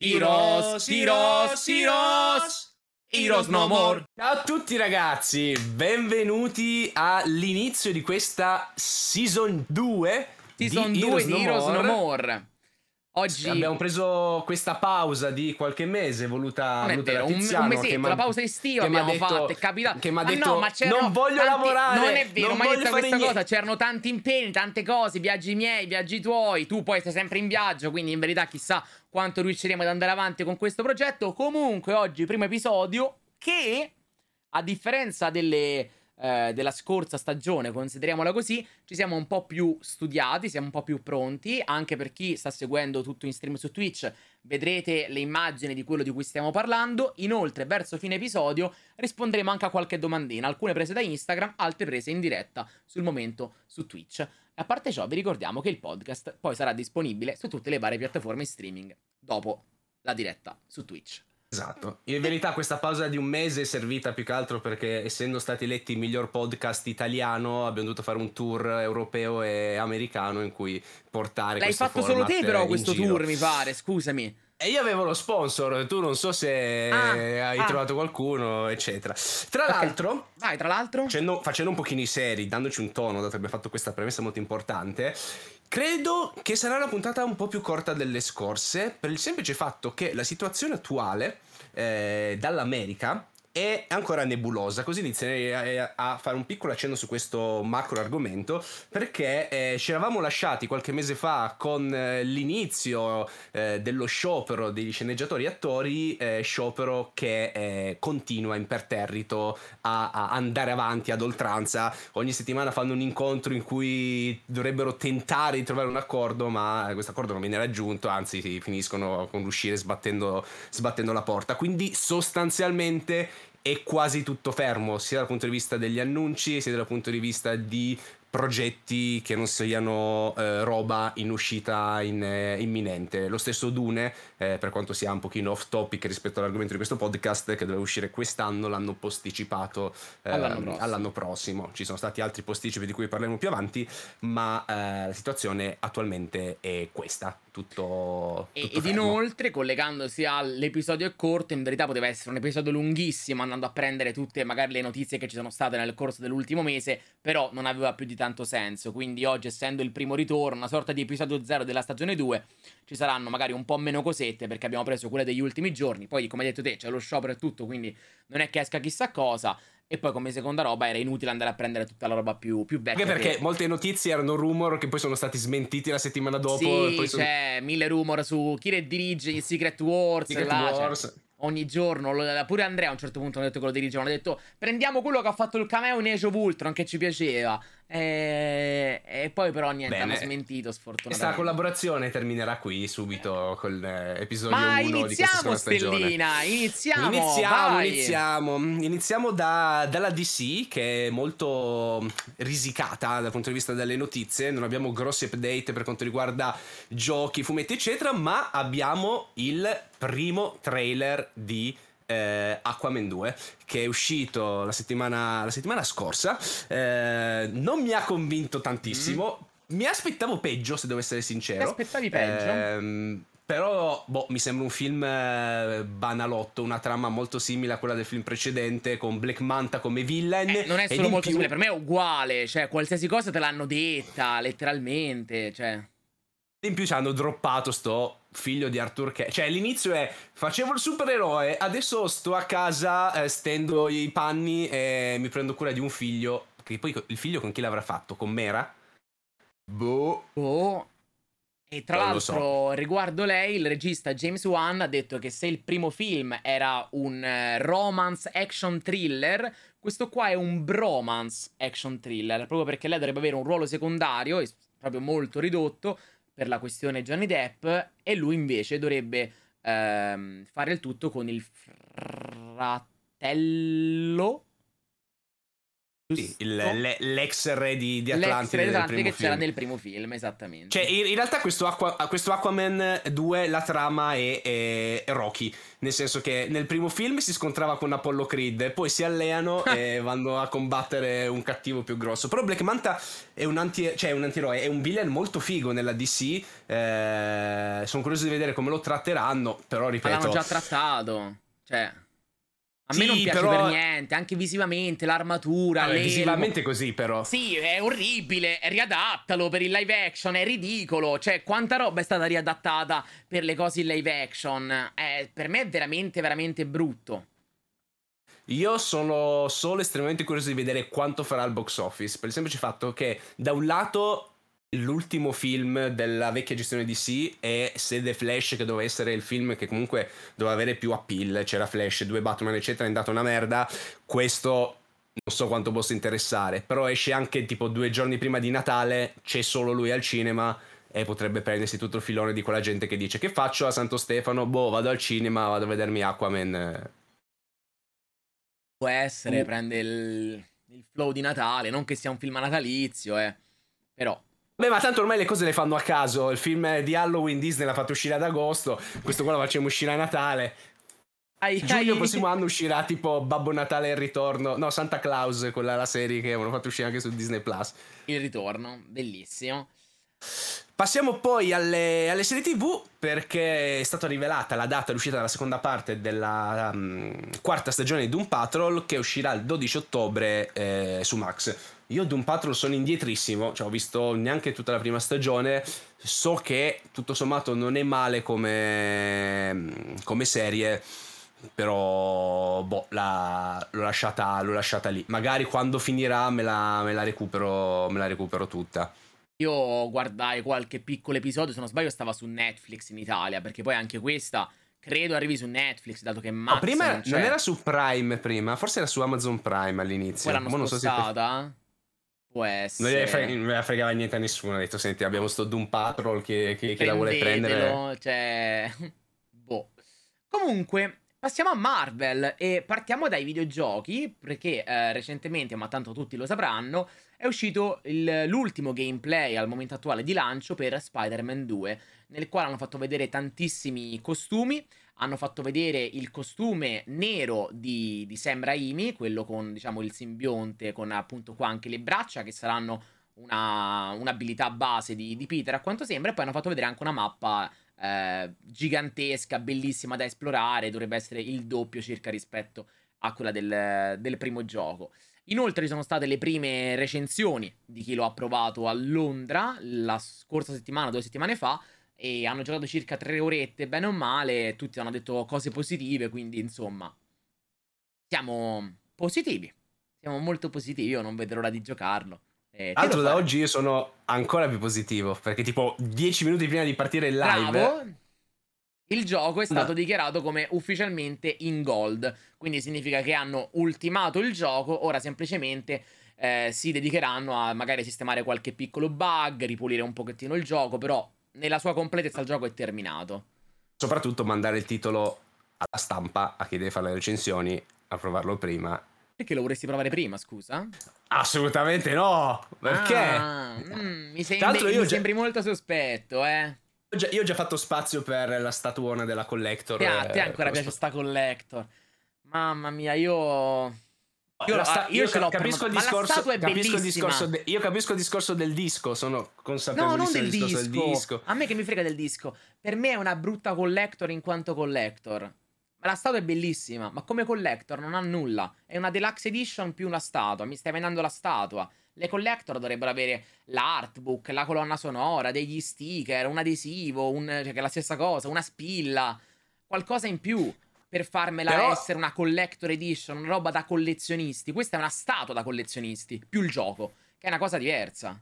Heroes, Heroes, Heroes, Heroes no more. Ciao a tutti ragazzi, benvenuti all'inizio di questa season 2 Season di 2 Heroes di No Heroes No More. More. Oggi Abbiamo preso questa pausa di qualche mese voluta, non voluta vero, da un, Tiziano, un che mesetto, la pausa estiva abbiamo detto- fatto, è capitato. che mi ha Ma detto, no, ma c'erano "Non voglio tanti- lavorare, Non è vero, non voglio detto questa niente". cosa, c'erano tanti impegni, tante cose, viaggi miei, viaggi tuoi, tu poi stai sempre in viaggio, quindi in verità chissà quanto riusciremo ad andare avanti con questo progetto. Comunque oggi primo episodio che a differenza delle eh, della scorsa stagione, consideriamola così, ci siamo un po' più studiati, siamo un po' più pronti, anche per chi sta seguendo tutto in stream su Twitch, vedrete le immagini di quello di cui stiamo parlando. Inoltre, verso fine episodio risponderemo anche a qualche domandina, alcune prese da Instagram, altre prese in diretta sul momento su Twitch. A parte ciò, vi ricordiamo che il podcast poi sarà disponibile su tutte le varie piattaforme streaming dopo la diretta su Twitch. Esatto. In verità questa pausa di un mese è servita più che altro perché essendo stati eletti il miglior podcast italiano abbiamo dovuto fare un tour europeo e americano in cui portare L'hai fatto solo te però questo giro. tour, mi pare, scusami. E io avevo lo sponsor, tu non so se Ah, hai ah. trovato qualcuno, eccetera. Tra Ok. l'altro, Vai, tra l'altro... facendo, facendo un pochino i seri, dandoci un tono, dato che abbiamo fatto questa premessa molto importante, credo che sarà una puntata un po' più corta delle scorse, per il semplice fatto che la situazione attuale eh, dall'America è ancora nebulosa, così inizierei a, fare un piccolo accenno su questo macro argomento, perché eh, ci eravamo lasciati qualche mese fa con eh, l'inizio eh, dello sciopero degli sceneggiatori e attori, eh, sciopero che eh, continua imperterrito a, a andare avanti ad oltranza. Ogni settimana fanno un incontro in cui dovrebbero tentare di trovare un accordo, ma questo accordo non viene raggiunto, anzi finiscono con l'uscire sbattendo, sbattendo la porta. Quindi sostanzialmente è quasi tutto fermo, sia dal punto di vista degli annunci, sia dal punto di vista di progetti che non siano eh, roba in uscita in, eh, imminente. Lo stesso Dune, eh, per quanto sia un pochino off topic rispetto all'argomento di questo podcast, che doveva uscire quest'anno, l'hanno posticipato eh, All'anno prossimo. all'anno prossimo. Ci sono stati altri posticipi di cui parleremo più avanti, ma eh, la situazione attualmente è questa. Tutto, E, tutto ed fermo. inoltre, collegandosi all'episodio corto, in verità poteva essere un episodio lunghissimo, andando a prendere tutte magari le notizie che ci sono state nel corso dell'ultimo mese, però non aveva più di tanto senso. Quindi oggi, essendo il primo ritorno, una sorta di episodio zero della stagione 2, ci saranno magari un po' meno cosette perché abbiamo preso quelle degli ultimi giorni. Poi, come hai detto te, c'è lo sciopero e tutto, quindi non è che esca chissà cosa. E poi, come seconda roba, era inutile andare a prendere tutta la roba più, più vecchia. Anche perché che- molte notizie erano rumor che poi sono stati smentiti la settimana dopo. Sì, poi sono- c'è mille rumor su chi le dirige i Secret Wars. Secret là, cioè, Wars. ogni giorno, pure Andrea a un certo punto ha detto che lo dirigevano. Ha detto prendiamo quello che ha fatto il cameo in Age of Ultron che ci piaceva. E, e poi però niente, Bene. hanno smentito Questa sfortunatamente. collaborazione terminerà qui subito con l'episodio Ma 1 di questa seconda stagione. Stellina, iniziamo. Iniziamo, vai. iniziamo, iniziamo da- dalla DC che è molto risicata dal punto di vista delle notizie, non abbiamo grossi update per quanto riguarda giochi, fumetti eccetera, ma abbiamo il primo trailer di eh, Aquaman 2 che è uscito la settimana, la settimana scorsa, Eh, non mi ha convinto tantissimo, mi aspettavo peggio se devo essere sincero. Ti aspettavi peggio? Ehm, però, boh, mi sembra un film eh, banalotto, una trama molto simile a quella del film precedente, con Black Manta come villain. Eh, non è solo molto più- simile, per me è uguale. Cioè, qualsiasi cosa te l'hanno detta, letteralmente. Cioè. In più ci hanno droppato sto figlio di Arthur Kent. Cioè, l'inizio è facevo il supereroe, adesso sto a casa, eh, stendo i panni e mi prendo cura di un figlio. Che poi il figlio con chi l'avrà fatto? Con Mera? Boh. Oh. E tra Non l'altro, riguardo lei, il regista James Wan ha detto che se il primo film era un eh, romance action thriller, questo qua è un bromance action thriller, proprio perché lei dovrebbe avere un ruolo secondario, e proprio molto ridotto, per la questione Johnny Depp, e lui invece dovrebbe ehm, fare il tutto con il fratello Sì, il, le, l'ex re di, di Atlantide, l'ex re di che film. c'era nel primo film, esattamente. Cioè, in, in realtà questo, Aqua, questo, Aquaman 2, la trama è, è, è, Rocky. Nel senso che nel primo film si scontrava con Apollo Creed, poi si alleano e vanno a combattere un cattivo più grosso. Però Black Manta è un, anti, cioè un antieroe, è un villain molto figo nella DC. Eh, sono curioso di vedere come lo tratteranno, però ripeto... L'hanno già trattato. Cioè... A me non piace però... per niente, anche visivamente, l'armatura. Vabbè, visivamente così, però. Sì, è orribile. Riadattalo per il live action, è ridicolo. Cioè, quanta roba è stata riadattata per le cose in live action? Eh, per me è veramente, veramente brutto. Io sono solo estremamente curioso di vedere quanto farà il box office. Per il semplice fatto che, da un lato, l'ultimo film della vecchia gestione DC e se The Flash che doveva essere il film che comunque doveva avere più appeal. C'era Flash, due Batman eccetera è andato una merda. Questo non so quanto possa interessare però esce anche tipo due giorni prima di Natale c'è solo lui al cinema e potrebbe prendersi tutto il filone di quella gente che dice che faccio a Santo Stefano? Boh vado al cinema vado a vedermi Aquaman. Può essere uh. prende il, il flow di Natale non che sia un film natalizio eh. Però Beh, ma tanto ormai le cose le fanno a caso. Il film di Halloween Disney l'ha fatto uscire ad agosto. Questo qua lo facciamo uscire a Natale. Ai, Giugno ai. prossimo anno uscirà tipo Babbo Natale e il ritorno. No, Santa Claus, quella la serie che avevano fatto uscire anche su Disney Plus. Il ritorno, bellissimo. Passiamo poi alle, alle, serie TV perché è stata rivelata la data d'uscita della seconda parte della um, quarta stagione di Doom Patrol che uscirà il 12 ottobre eh, su Max. Io Doom Patrol sono indietrissimo, cioè ho visto neanche tutta la prima stagione, so che tutto sommato non è male come, come serie, però boh, la, l'ho, lasciata, l'ho, lasciata, lì. Magari quando finirà me la, me la, recupero, me la recupero tutta. Io guardai qualche piccolo episodio, se non sbaglio stava su Netflix in Italia, perché poi anche questa credo arrivi su Netflix, dato che Max no, prima non, non, era su Prime prima, forse era su Amazon Prime all'inizio. Poi l'hanno spostata? Può essere. Non frega, non gliene fregava niente a nessuno. Ha detto: Senti, abbiamo sto Doom Patrol che, che, che la vuole prendere. Cioè, boh. Comunque, passiamo a Marvel e partiamo dai videogiochi. Perché eh, recentemente, ma tanto tutti lo sapranno, è uscito il, l'ultimo gameplay al momento attuale di lancio per Spider-Man 2, nel quale hanno fatto vedere tantissimi costumi hanno fatto vedere il costume nero di, di Sam Raimi, quello con diciamo il simbionte, con appunto qua anche le braccia che saranno una, un'abilità base di, di, Peter a quanto sembra, e poi hanno fatto vedere anche una mappa eh, gigantesca, bellissima da esplorare, dovrebbe essere il doppio circa rispetto a quella del, del primo gioco. Inoltre ci sono state le prime recensioni di chi lo ha provato a Londra la scorsa settimana, due settimane fa, e hanno giocato circa tre orette, bene o male, tutti hanno detto cose positive, quindi insomma siamo positivi, siamo molto positivi, io non vedo l'ora di giocarlo. Eh, Altro da oggi io sono ancora più positivo, perché tipo dieci minuti prima di partire il live... Bravo. Il gioco è stato no. dichiarato come ufficialmente in gold, quindi significa che hanno ultimato il gioco, ora semplicemente eh, si dedicheranno a magari sistemare qualche piccolo bug, ripulire un pochettino il gioco, però nella sua completezza il gioco è terminato. Soprattutto mandare il titolo alla stampa, a chi deve fare le recensioni, a provarlo prima. Perché lo vorresti provare prima, scusa? Assolutamente no! Perché? Ah, mm, mi, sembri, mi già... sembri molto sospetto, eh. Io ho già fatto spazio per la statuona della collector. a te ancora piace sta collector. Mamma mia, io io, sta- io, io capisco, il discorso, capisco il discorso de- io capisco il discorso del disco, sono consapevole no, non del disco. del disco. A me che mi frega del disco. Per me è una brutta collector in quanto collector. Ma la statua è bellissima, ma come collector non ha nulla. È una deluxe edition più una statua. Mi stai vendendo la statua. Le collector dovrebbero avere l'artbook, la colonna sonora, degli sticker, un adesivo, un, cioè che è la stessa cosa, una spilla, qualcosa in più per farmela Però... essere una collector edition, una roba da collezionisti. Questa è una statua da collezionisti, più il gioco, che è una cosa diversa.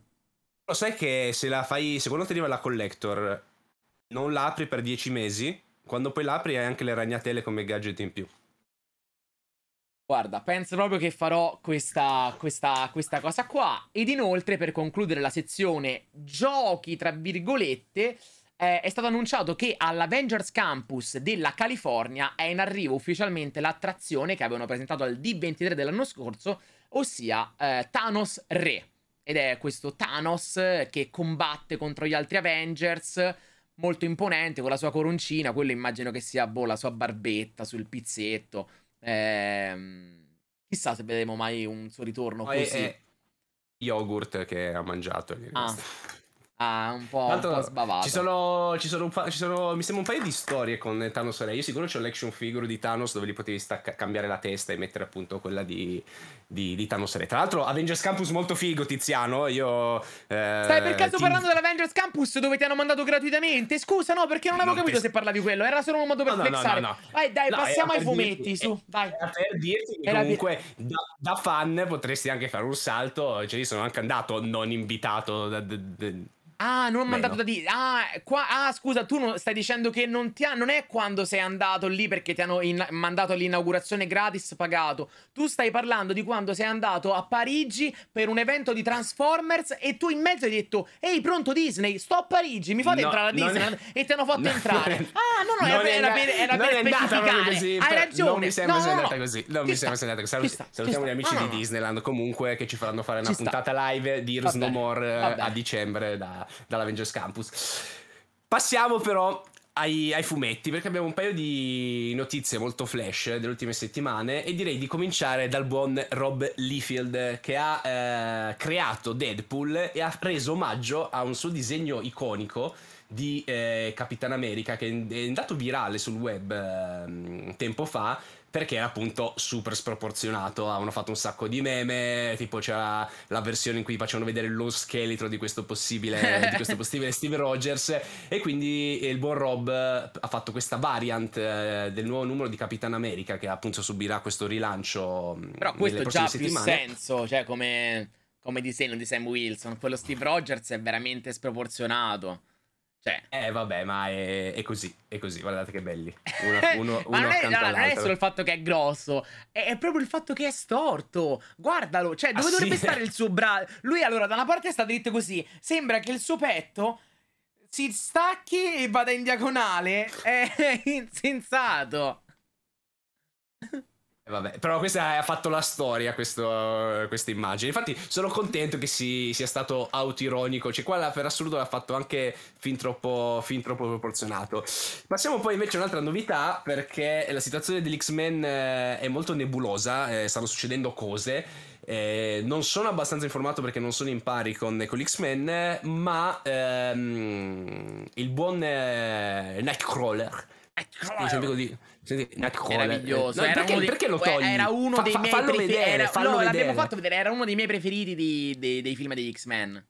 Lo sai che se la fai, se quando ti arriva la collector, non la apri per 10 mesi, quando poi l'apri hai anche le ragnatele come gadget in più. Guarda, penso proprio che farò questa, questa, questa cosa qua. Ed inoltre, per concludere la sezione giochi, tra virgolette, eh, è stato annunciato che all'Avengers Campus della California è in arrivo ufficialmente l'attrazione che avevano presentato al D23 dell'anno scorso, ossia eh, Thanos Re. Ed è questo Thanos che combatte contro gli altri Avengers, molto imponente, con la sua coroncina, quello immagino che sia boh, la sua barbetta sul pizzetto. Ehm, chissà se vedremo mai un suo ritorno Poi così. è yogurt che ha mangiato. Ah. Ah, un po', un po' sbavato. Ci sono, ci sono pa- ci sono- mi sembra un paio di storie con Thanos Re. Io sicuro c'ho l'action figure di Thanos dove gli potevi stacca- cambiare la testa e mettere appunto quella di, di, di Thanos Re. Tra l'altro, Avengers Campus molto figo, Tiziano. Io. eh, Stai per caso ti- parlando dell'Avengers Campus dove ti hanno mandato gratuitamente? Scusa, no, perché non avevo Non capito per- se parlavi di quello. Era solo un modo per No, no, no, flexare. no, no. Vai, dai, No, passiamo ai per fumetti, dirti- su, vai. Era per dirti che Era per- comunque da, da fan potresti anche fare un salto. Cioè, io sono anche andato non invitato da- da- da- Ah, non ho mandato da dire. Ah, qua- ah, scusa, tu non- stai dicendo che non, ti ha- non è quando sei andato lì perché ti hanno in- mandato all'inaugurazione gratis pagato. Tu stai parlando di quando sei andato a Parigi per un evento di Transformers e tu in mezzo hai detto: Ehi, pronto Disney, sto a Parigi, mi fate No, entrare a non è- Disney? E ti hanno fatto No, entrare. è- ah, no, no, era, era per, era non per specificare. così, Hai ragione. Non mi sembra No, sia no, andata no. così. Non mi sta, sembra sia andata così. sta, ci Salutiamo sta. gli amici No, di. Disneyland comunque che ci faranno fare una Ci sta. puntata live di No More va eh, a dicembre da- dall'Avengers Campus. Passiamo però ai, ai fumetti perché abbiamo un paio di notizie molto flash delle ultime settimane e direi di cominciare dal buon Rob Liefeld che ha eh, creato Deadpool e ha reso omaggio a un suo disegno iconico di eh, Capitan America che è andato virale sul web eh, tempo fa perché era appunto super sproporzionato avevano fatto un sacco di meme tipo c'era la versione in cui facevano vedere lo scheletro di questo possibile, di questo possibile Steve Rogers e quindi il buon Rob ha fatto questa variant eh, del nuovo numero di Capitan America che appunto subirà questo rilancio mh, Però questo già ha più senso, cioè come, come disegno di Sam Wilson. Quello Steve Rogers è veramente sproporzionato. Cioè, eh vabbè ma è, è così è così guardate che belli uno, uno, Ma uno non è, no, non è solo il fatto che è grosso, è, è proprio il fatto che è storto. Guardalo, cioè, dove Ah, dovrebbe sì? stare il suo braccio? Lui, allora, da una parte sta dritto così. Sembra che il suo petto si stacchi e vada in diagonale. È insensato. Eh, Vabbè, però questa ha fatto la storia, questo- questa immagine. Infatti, sono contento che si, sia stato autironico. Cioè, qua per assoluto l'ha fatto anche fin troppo, fin troppo proporzionato. Passiamo poi invece a un'altra novità, perché la situazione degli X-Men eh, è molto nebulosa, eh, stanno succedendo cose. Eh, non sono abbastanza informato perché non sono in pari con, con gli X-Men, ma ehm, il buon eh, Nightcrawler. Senti, Nightcrawler. Meraviglioso. No, era, perché, dei, perché lo togli? era uno Fa- dei fa- miei fallo preferiti. vedere, era, no, vedere. l'abbiamo fatto vedere. Era uno dei miei preferiti di- dei, dei film degli X-Men.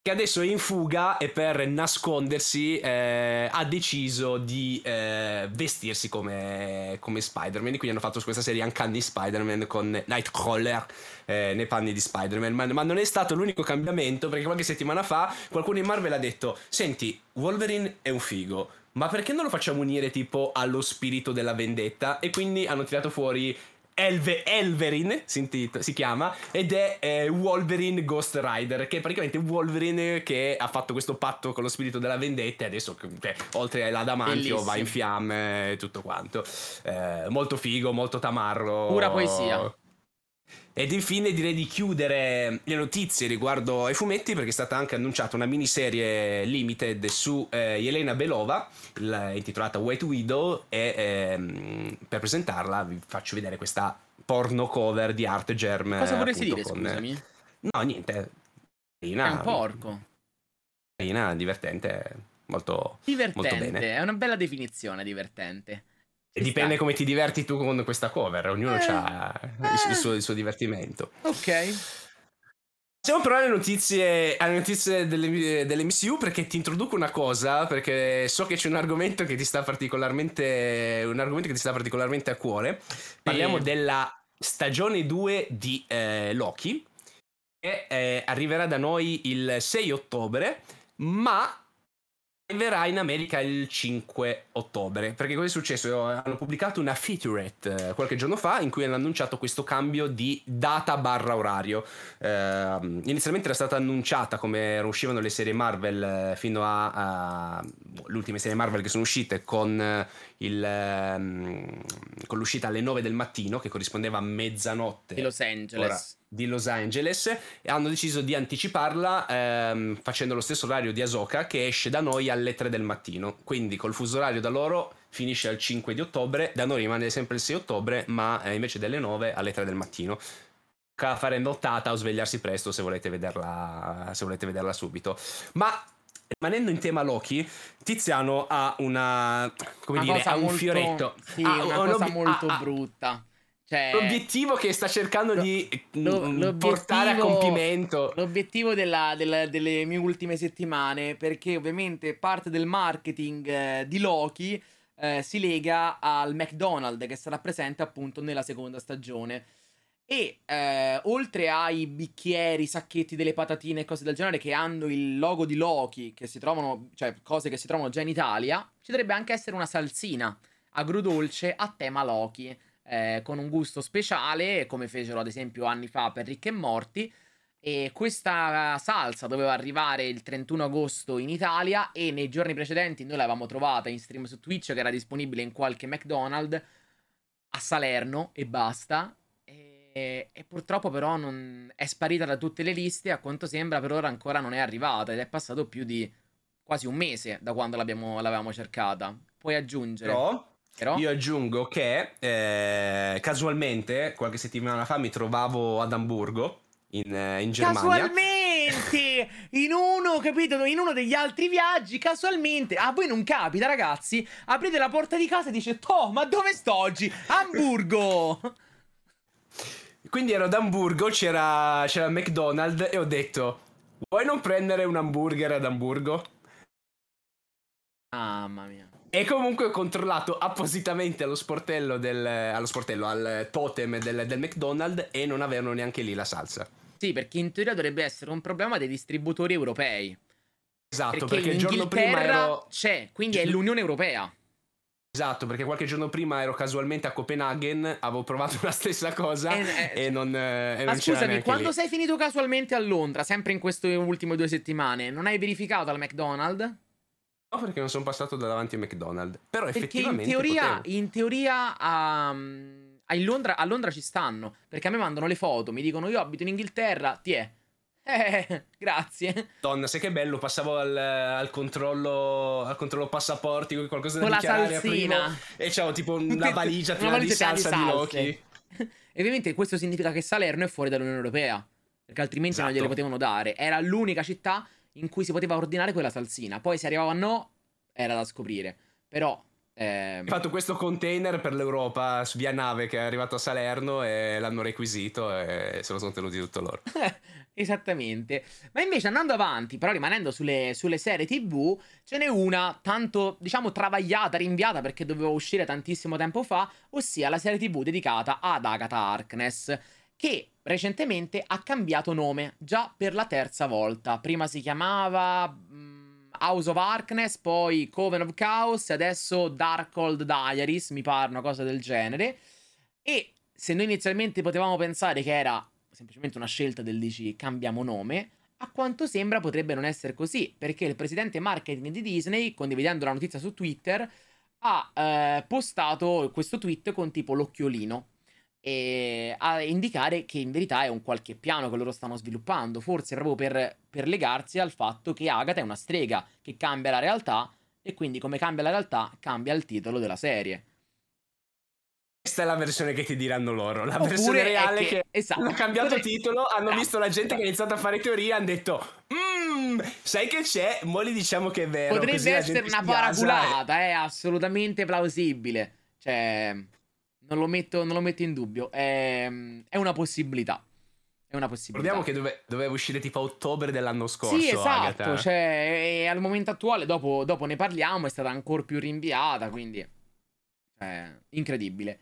Che adesso è in fuga e per nascondersi eh, ha deciso di eh, vestirsi come, come Spider-Man. Quindi hanno fatto questa serie Uncanny Spider-Man con Nightcrawler eh, nei panni di Spider-Man. Ma, ma non è stato l'unico cambiamento perché qualche settimana fa qualcuno in Marvel ha detto: Senti, Wolverine è un figo. Ma perché non lo facciamo unire tipo allo spirito della vendetta? E quindi hanno tirato fuori Elve- Elverin si, intit- si chiama ed è eh, Wolverine Ghost Rider che è praticamente Wolverine che ha fatto questo patto con lo spirito della vendetta e adesso cioè, oltre all'adamantio va in fiamme e tutto quanto Eh, molto figo molto tamarro Pura poesia. Ed infine direi di chiudere le notizie riguardo ai fumetti perché è stata anche annunciata una miniserie limited su eh, Elena Belova il- intitolata White Widow e ehm, per presentarla vi faccio vedere questa porno cover di Art Germ Cosa vorresti dire, con- scusami? no niente carina, È un porco. carina, divertente molto Divertente. molto bene È una bella definizione, divertente. E dipende sta. come ti diverti tu con questa cover ognuno Eh, ha il, eh. il suo, il suo divertimento Ok. Passiamo però alle notizie, alle notizie delle, dell'MCU perché ti introduco una cosa, perché so che c'è un argomento che ti sta particolarmente, un argomento che ti sta particolarmente a cuore. Parliamo Sì. della stagione 2 di eh, Loki, che eh, arriverà da noi il 6 ottobre, ma arriverà in America il 5 ottobre. Perché cosa è successo? Hanno pubblicato una featurette eh, qualche giorno fa in cui hanno annunciato questo cambio di data barra orario. Eh, inizialmente era stata annunciata come uscivano le serie Marvel eh, fino a, a le ultime serie Marvel che sono uscite con, eh, il, ehm, con l'uscita alle 9 del mattino che corrispondeva a mezzanotte di Los Angeles. Ora, di Los Angeles e hanno deciso di anticiparla ehm, facendo lo stesso orario di Asoka che esce da noi alle 3 del mattino. Quindi col fuso orario da loro finisce al 5 di ottobre, da noi rimane sempre il 6 ottobre, ma eh, invece delle 9 alle 3 del mattino. Fare nottata o svegliarsi presto se volete vederla, se volete vederla subito. Ma rimanendo in tema Loki, Tiziano ha una come una dire, ha un molto, fioretto. Sì, ah, una cosa molto ah, brutta. Cioè, l'obiettivo che sta cercando lo, di lo, portare a compimento. L'obiettivo della, della, delle mie ultime settimane, perché ovviamente parte del marketing eh, di Loki eh, si lega al McDonald's che sarà presente appunto nella seconda stagione. E eh, oltre ai bicchieri, sacchetti delle patatine e cose del genere che hanno il logo di Loki, che si trovano, cioè cose che si trovano già in Italia, ci dovrebbe anche essere una salsina agrodolce a tema Loki eh, con un gusto speciale, come fecero ad esempio anni fa per Ricche e Morti. E questa salsa doveva arrivare il 31 agosto in Italia e nei giorni precedenti noi l'avevamo trovata in stream su Twitch che era disponibile in qualche McDonald's a Salerno e basta. E, e purtroppo però non è sparita da tutte le liste, a quanto sembra per ora ancora non è arrivata ed è passato più di quasi un mese da quando l'avevamo cercata. Puoi aggiungere? Però... Io aggiungo che eh, casualmente qualche settimana fa mi trovavo ad Amburgo in, eh, in Germania. Casualmente! in uno, capito? In uno degli altri viaggi, casualmente. A voi non capita, ragazzi? Aprite la porta di casa e dice: Toh, ma dove sto oggi? Amburgo! Quindi ero ad Amburgo, c'era, c'era McDonald's e ho detto: Vuoi non prendere un hamburger ad Amburgo? Mamma mia. E comunque ho controllato appositamente allo sportello, del, allo sportello al totem del, del McDonald's e non avevano neanche lì la salsa. Sì, perché in teoria dovrebbe essere un problema dei distributori europei. Esatto, perché, perché il giorno prima ero... c'è, quindi è l'Unione Europea. Esatto, perché qualche giorno prima ero casualmente a Copenaghen, avevo provato la stessa cosa e, eh, e non, eh, e Ma non scusami, quando lì. sei finito casualmente a Londra, sempre in queste ultime due settimane, non hai verificato al McDonald's? No, perché non sono passato davanti a McDonald's. Però perché effettivamente. In teoria, potevo. in teoria um, a, Londra, a, Londra, ci stanno. Perché a me mandano le foto, mi dicono io abito in Inghilterra, ti è. Eh, grazie. Donna, sai che bello, passavo al, al, controllo al controllo passaporti con qualcosa con da dichiarare a primo e c'avevo tipo una valigia piena di salsa di, di Loki. e ovviamente questo significa che Salerno è fuori dall'Unione Europea, perché altrimenti esatto. non gliele potevano dare. Era l'unica città in cui si poteva ordinare quella salsina. Poi se arrivava no, era da scoprire. Però... Eh... Ha fatto questo container per l'Europa via nave che è arrivato a Salerno e l'hanno requisito e se lo sono tenuti tutto loro. Esattamente. Ma invece andando avanti, però rimanendo sulle, sulle, serie TV, ce n'è una tanto, diciamo, travagliata, rinviata perché doveva uscire tantissimo tempo fa, ossia la serie TV dedicata ad Agatha Harkness, che recentemente ha cambiato nome, già per la terza volta. Prima si chiamava mm, House of Harkness, poi Coven of Chaos adesso Darkhold Diaries, mi pare una cosa del genere. E se noi inizialmente potevamo pensare che era semplicemente una scelta del DC, cambiamo nome, a quanto sembra potrebbe non essere così, perché il presidente marketing di Disney, condividendo la notizia su Twitter, ha eh, postato questo tweet con tipo l'occhiolino e a indicare che in verità è un qualche piano che loro stanno sviluppando, forse proprio per, per legarsi al fatto che Agatha è una strega che cambia la realtà e quindi come cambia la realtà cambia il titolo della serie. Questa è la versione che ti diranno loro. La Oppure versione reale che, che esatto. hanno cambiato Potrebbe... titolo, hanno esatto. visto la gente che ha iniziato a fare teoria, hanno detto Mmm, sai che c'è? Mo li diciamo che è vero. Potrebbe essere una paraculata, è assolutamente plausibile. Cioè, non lo metto, non lo metto in dubbio. È, è, una possibilità. È una possibilità. Ricordiamo che dove, doveva uscire tipo a ottobre dell'anno scorso. Sì, esatto. Agatha. Cioè, al momento attuale, dopo, dopo, ne parliamo, è stata ancora più rinviata. Quindi, cioè, incredibile.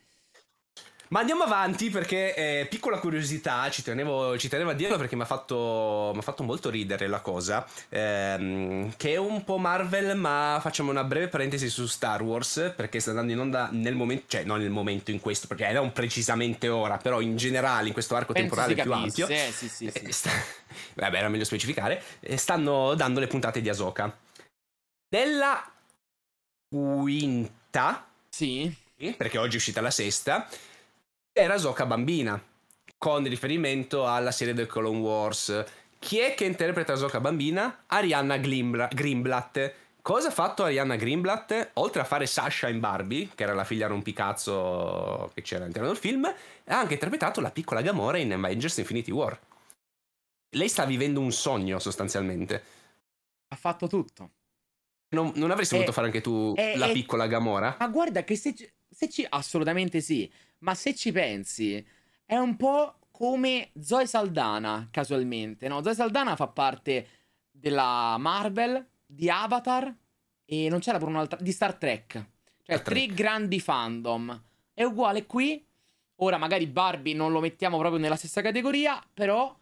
Ma andiamo avanti perché, eh, piccola curiosità, ci tenevo, ci tenevo, a dirlo perché mi ha fatto, fatto, molto ridere la cosa, ehm, che è un po' Marvel, ma facciamo una breve parentesi su Star Wars, perché sta andando in onda nel momento, cioè non nel momento in questo, perché non precisamente ora, però in generale in questo arco Penso temporale più ampio. Eh, sì, sì, sì. Eh, sta, vabbè, era meglio specificare, eh, stanno dando le puntate di Ahsoka. Nella quinta... Sì. Perché oggi è uscita la sesta era Soka bambina, con riferimento alla serie del Clone Wars. Chi è che interpreta Soka bambina? Arianna Greenblatt. Cosa ha fatto Arianna Greenblatt? Oltre a fare Sasha in Barbie, che era la figlia rompicazzo che c'era all'interno del film, ha anche interpretato la piccola Gamora in Avengers Infinity War. Lei sta vivendo un sogno sostanzialmente. Ha fatto tutto. Non, non avresti voluto fare anche tu è, la è, piccola Gamora? Ma guarda che se, se ci... Assolutamente sì. Ma se ci pensi, è un po' come Zoe Saldana, casualmente, no? Zoe Saldana fa parte della Marvel, di Avatar e non c'era per un'altra... di Star Trek. Cioè, Star tre Trek. grandi fandom. È uguale qui. Ora, magari Barbie non lo mettiamo proprio nella stessa categoria, però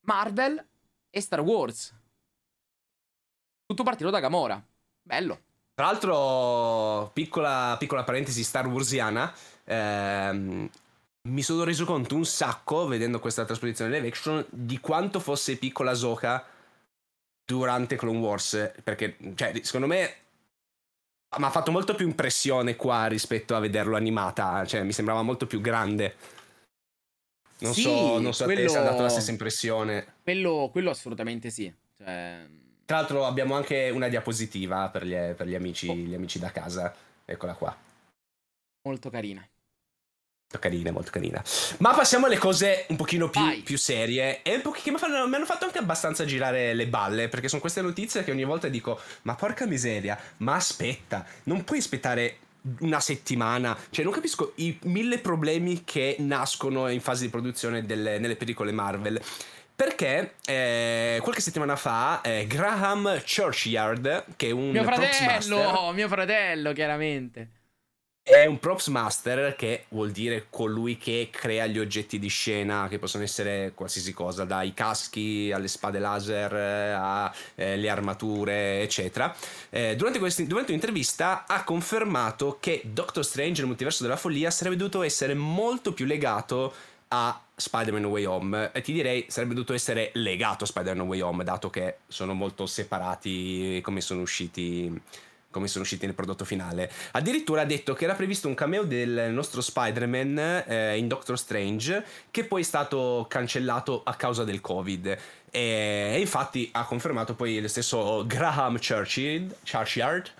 Marvel e Star Wars. Tutto partito da Gamora. Bello. Tra l'altro, piccola, piccola parentesi Star Warsiana, ehm, mi sono reso conto un sacco, vedendo questa trasposizione live action, di quanto fosse piccola Soka durante Clone Wars. Perché, cioè, secondo me mi ha fatto molto più impressione qua rispetto a vederlo animata. Cioè, mi sembrava molto più grande. Non sì, so, non so quello... a te se ha dato la stessa impressione. Quello, quello assolutamente sì. Cioè... Tra l'altro abbiamo anche una diapositiva per gli, per gli, amici, oh. gli amici da casa. Eccola qua. Molto carina. Molto carina, molto carina. Ma passiamo alle cose un pochino più, più serie e un po- che mi, fanno, mi hanno fatto anche abbastanza girare le balle, perché sono queste notizie che ogni volta dico, ma porca miseria, ma aspetta, non puoi aspettare una settimana. Cioè, non capisco i mille problemi che nascono in fase di produzione delle, nelle pellicole Marvel. Perché eh, qualche settimana fa eh, Graham Churchyard, che è un mio fratello, mio fratello, chiaramente è un props master che vuol dire colui che crea gli oggetti di scena che possono essere qualsiasi cosa, dai caschi alle spade laser alle eh, armature, eccetera. Eh, durante, questi, durante un'intervista ha confermato che Doctor Strange, il multiverso della follia, sarebbe dovuto essere molto più legato a Spider-Man Way Home e ti direi sarebbe dovuto essere legato a Spider-Man Way Home dato che sono molto separati come sono usciti come sono usciti nel prodotto finale. Addirittura ha detto che era previsto un cameo del nostro Spider-Man eh, in Doctor Strange, che poi è stato cancellato a causa del Covid. E infatti ha confermato poi lo stesso Graham Churchill, Churchyard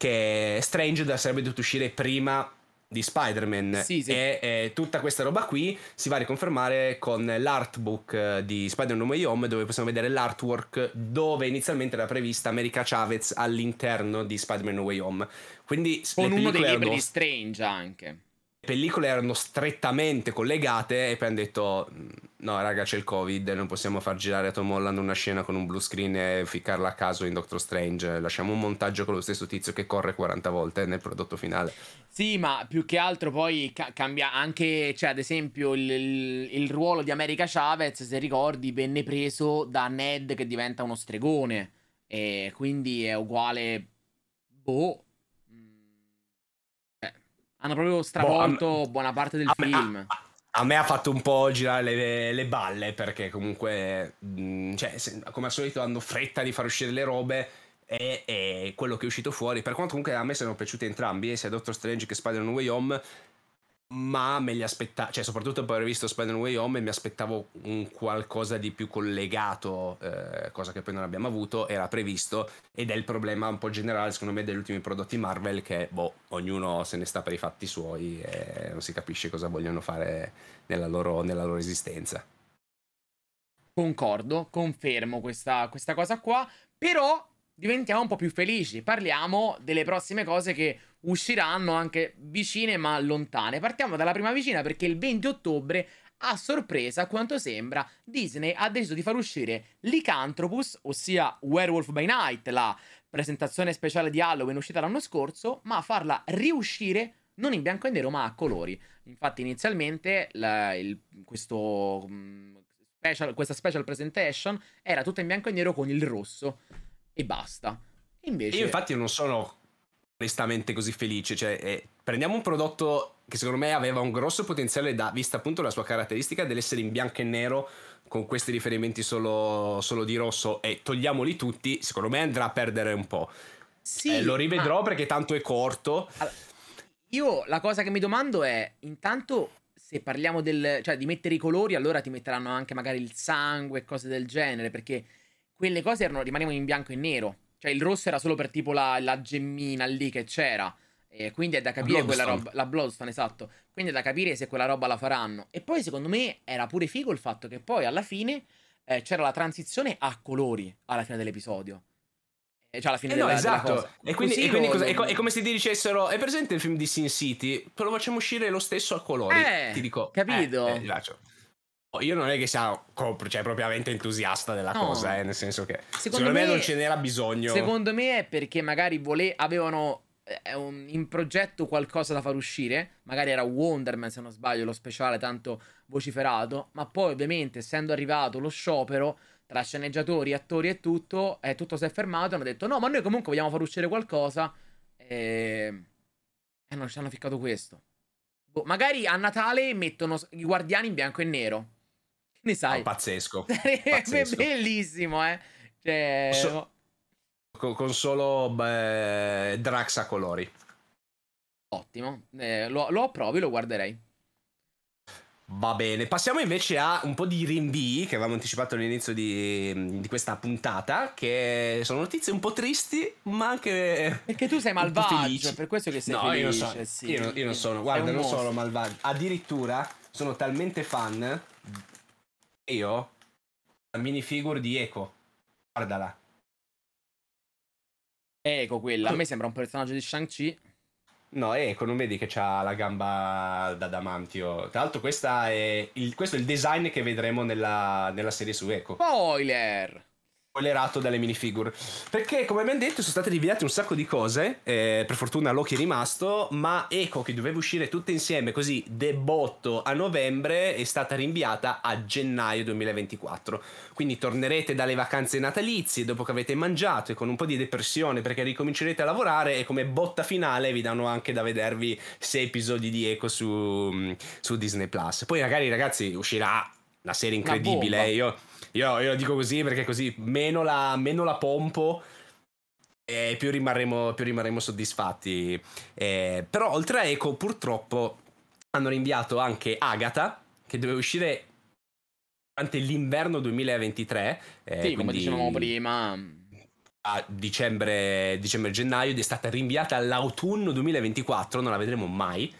che Strange sarebbe dovuto uscire prima di Spider-Man sì, sì. e eh, tutta questa roba qui si va a riconfermare con l'artbook eh, di Spider-Man No Way Home dove possiamo vedere l'artwork dove inizialmente era prevista America Chavez all'interno di Spider-Man No Way Home quindi con uno dei libri di Strange anche pellicole erano strettamente collegate e poi hanno detto mm, no raga c'è il covid non possiamo far girare a Tom Holland una scena con un blue screen e ficcarla a caso in Doctor Strange. Lasciamo un montaggio con lo stesso tizio che corre 40 volte nel prodotto finale. Sì ma più che altro poi ca- cambia anche cioè ad esempio il, il, il, ruolo di America Chavez se ricordi venne preso da Ned che diventa uno stregone. E quindi è uguale boh hanno proprio stravolto boh, buona parte del film. Me, a, a, me ha fatto un po' girare le, le balle perché comunque, mh, cioè, se, come al solito hanno fretta di far uscire le robe e, e, quello che è uscito fuori. Per quanto comunque a me siano piaciuti entrambi, sia Doctor Strange che Spider-Man Way Home, ma me li aspettavo, cioè soprattutto per aver visto Spider-Man Way Home mi aspettavo un qualcosa di più collegato, eh, cosa che poi non abbiamo avuto, era previsto ed è il problema un po' generale secondo me degli ultimi prodotti Marvel che boh, ognuno se ne sta per i fatti suoi e non si capisce cosa vogliono fare nella loro, nella loro esistenza. Concordo, confermo questa, questa cosa qua, però diventiamo un po' più felici, parliamo delle prossime cose che usciranno anche vicine ma lontane. Partiamo dalla prima vicina perché il 20 ottobre, a sorpresa, a quanto sembra, Disney ha deciso di far uscire Lycanthropus, ossia Werewolf by Night, la presentazione speciale di Halloween uscita l'anno scorso, ma farla riuscire non in bianco e nero ma a colori. Infatti inizialmente la, il, questo, mm, special, questa special presentation era tutta in bianco e nero con il rosso e basta. Invece... Io infatti non sono onestamente così felice, cioè eh, prendiamo un prodotto che secondo me aveva un grosso potenziale da, vista appunto la sua caratteristica dell'essere in bianco e nero con questi riferimenti solo, solo di rosso e togliamoli tutti, secondo me andrà a perdere un po'. Sì, eh, lo rivedrò ma... perché tanto è corto. Allora, io la cosa che mi domando è, intanto se parliamo del, cioè, di mettere i colori, allora ti metteranno anche magari il sangue e cose del genere, perché quelle cose erano, rimanevano in bianco e nero. Cioè il rosso era solo per tipo la, la gemmina lì che c'era. E quindi è da capire quella roba. La Bloodstone, esatto. Quindi è da capire se quella roba la faranno. E poi secondo me era pure figo il fatto che poi alla fine eh, c'era la transizione a colori alla fine dell'episodio. Cioè alla fine eh della, no, esatto. Della e quindi, e quindi cosa, è, co- è, come se ti dicessero: È presente il film di Sin City? Lo facciamo uscire lo stesso a colori. Eh, ti dico, capito? Eh, eh, io non è che sia cioè, propriamente entusiasta della no. cosa, eh, nel senso che secondo, secondo me, me, non ce n'era bisogno. Secondo me è perché magari vole- avevano eh, un, in progetto qualcosa da far uscire. Magari era Wonderman, se non sbaglio, lo speciale tanto vociferato. Ma poi, ovviamente, essendo arrivato lo sciopero tra sceneggiatori, attori e tutto, eh, tutto si è fermato. Hanno detto: No, ma noi comunque vogliamo far uscire qualcosa. E, e non ci hanno ficcato questo. Boh, magari a Natale mettono i guardiani in bianco e nero. Ne sai? Oh, pazzesco. pazzesco. Bellissimo, eh. Cioè, so- con, solo beh, Drax a colori. Ottimo. Eh, lo, lo approvi, lo guarderei. Va bene, passiamo invece a un po' di rinvii che avevamo anticipato all'inizio di, di, questa puntata, che sono notizie un po' tristi, ma anche... Perché tu sei malvagio, per questo che sei no, felice. Io non, so, sì. io, non, io non sono, guarda, non sono malvagio. Addirittura sono talmente fan io la minifigure di Eco. Guardala. Eco quella, a me sembra un personaggio di Shang-Chi. No, ecco, non vedi che ha la gamba da damantio. Tra l'altro, è il, questo è il design che vedremo nella, nella serie su Eco. Spoiler! Spoilerato dalle minifigure. Perché, come abbiamo detto, sono state rivelate un sacco di cose. Eh, per fortuna Loki è rimasto. Ma Eco, che doveva uscire tutte insieme così debotto a novembre, è stata rinviata a gennaio 2024. Quindi tornerete dalle vacanze natalizie dopo che avete mangiato e con un po' di depressione perché ricomincerete a lavorare. E come botta finale vi danno anche da vedervi sei episodi di Eco su, su Disney Plus. Poi, magari, ragazzi, uscirà una serie incredibile. Una io io, io, lo dico così perché così meno la, meno la pompo e più rimarremo, più rimarremo soddisfatti. Eh, però oltre a Echo purtroppo hanno rinviato anche Agatha che doveva uscire durante l'inverno 2023. Eh, sì, come dicevamo prima. A dicembre, dicembre-gennaio ed è stata rinviata all'autunno 2024, non la vedremo mai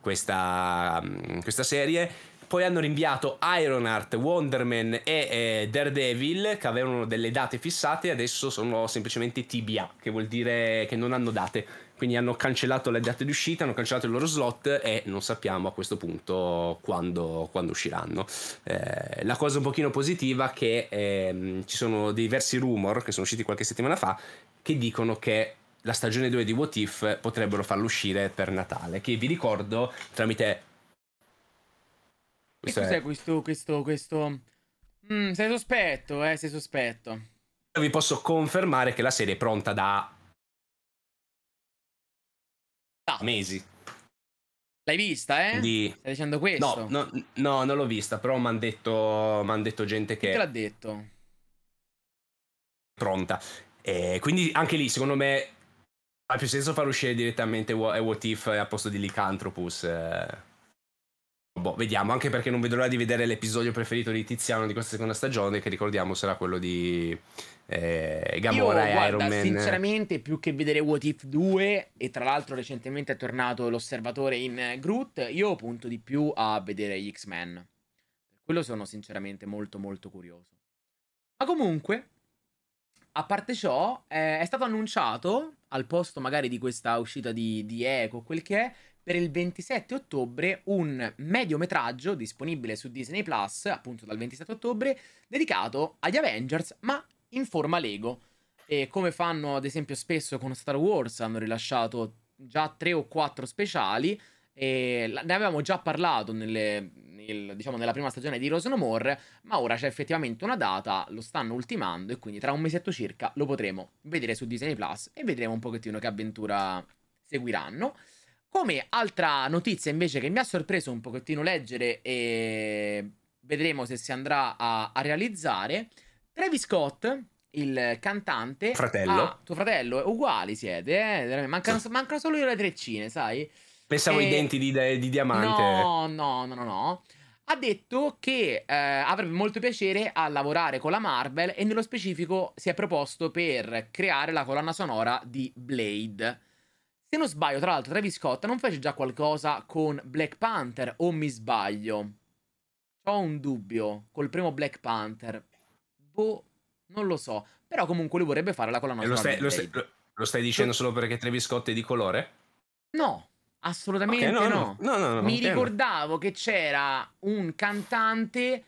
questa, questa serie poi hanno rinviato Ironheart, Wonderman e eh, Daredevil che avevano delle date fissate e adesso sono semplicemente TBA, che vuol dire che non hanno date. Quindi hanno cancellato le date di uscita, hanno cancellato il loro slot e non sappiamo a questo punto quando, quando usciranno. Eh, la cosa un pochino positiva è che eh, ci sono diversi rumor che sono usciti qualche settimana fa che dicono che la stagione 2 di What If potrebbero farlo uscire per Natale, che vi ricordo tramite che cos'è questo, questo, questo... Mm, sei sospetto, eh, sei sospetto. Vi posso confermare che la serie è pronta da... Da mesi. L'hai vista, eh? Di... Stai dicendo questo? No, no, no non l'ho vista, però mi hanno detto, m'han detto gente che... Chi te l'ha detto? Pronta. E quindi anche lì, secondo me, ha più senso far uscire direttamente What If a posto di Lycanthropus. Eh boh, vediamo, anche perché non vedo l'ora di vedere l'episodio preferito di Tiziano di questa seconda stagione, che ricordiamo sarà quello di eh, Gamora Io, e guarda, Iron Man. Sinceramente, più che vedere What If 2, e tra l'altro recentemente è tornato l'osservatore in Groot, io punto di più a vedere gli X-Men. Per quello sono sinceramente molto molto curioso. Ma comunque, a parte ciò, eh, è stato annunciato, al posto magari di questa uscita di, di Eco, quel che è, per il 27 ottobre un mediometraggio disponibile su Disney Plus, appunto dal 27 ottobre, dedicato agli Avengers, ma in forma Lego. E come fanno ad esempio spesso con Star Wars, hanno rilasciato già tre o quattro speciali. E ne avevamo già parlato nelle, nel, diciamo, nella prima stagione di Rose No More, ma ora c'è effettivamente una data, lo stanno ultimando e quindi tra un mesetto circa lo potremo vedere su Disney Plus e vedremo un pochettino che avventura seguiranno. Come altra notizia invece che mi ha sorpreso un pochettino leggere e vedremo se si andrà a, a realizzare, Travis Scott, il cantante... Fratello. Ah, tuo fratello, uguali siete, eh? Mancano, mancano solo le treccine, sai? Pensavo E- i denti di, di diamante. No, no, no, no, no. Ha detto che eh, avrebbe molto piacere a lavorare con la Marvel e nello specifico si è proposto per creare la colonna sonora di Blade. Se non sbaglio, tra l'altro, Travis Scott non fece già qualcosa con Black Panther o mi sbaglio? Ho un dubbio col primo Black Panther. Boh, non lo so. Però comunque lui vorrebbe fare la colonna lo, sonora stai, lo, stai, lo- lo stai dicendo solo perché Travis Scott è di colore? No, assolutamente Ok, no, no. no, no, no, Mi ricordavo che c'era un cantante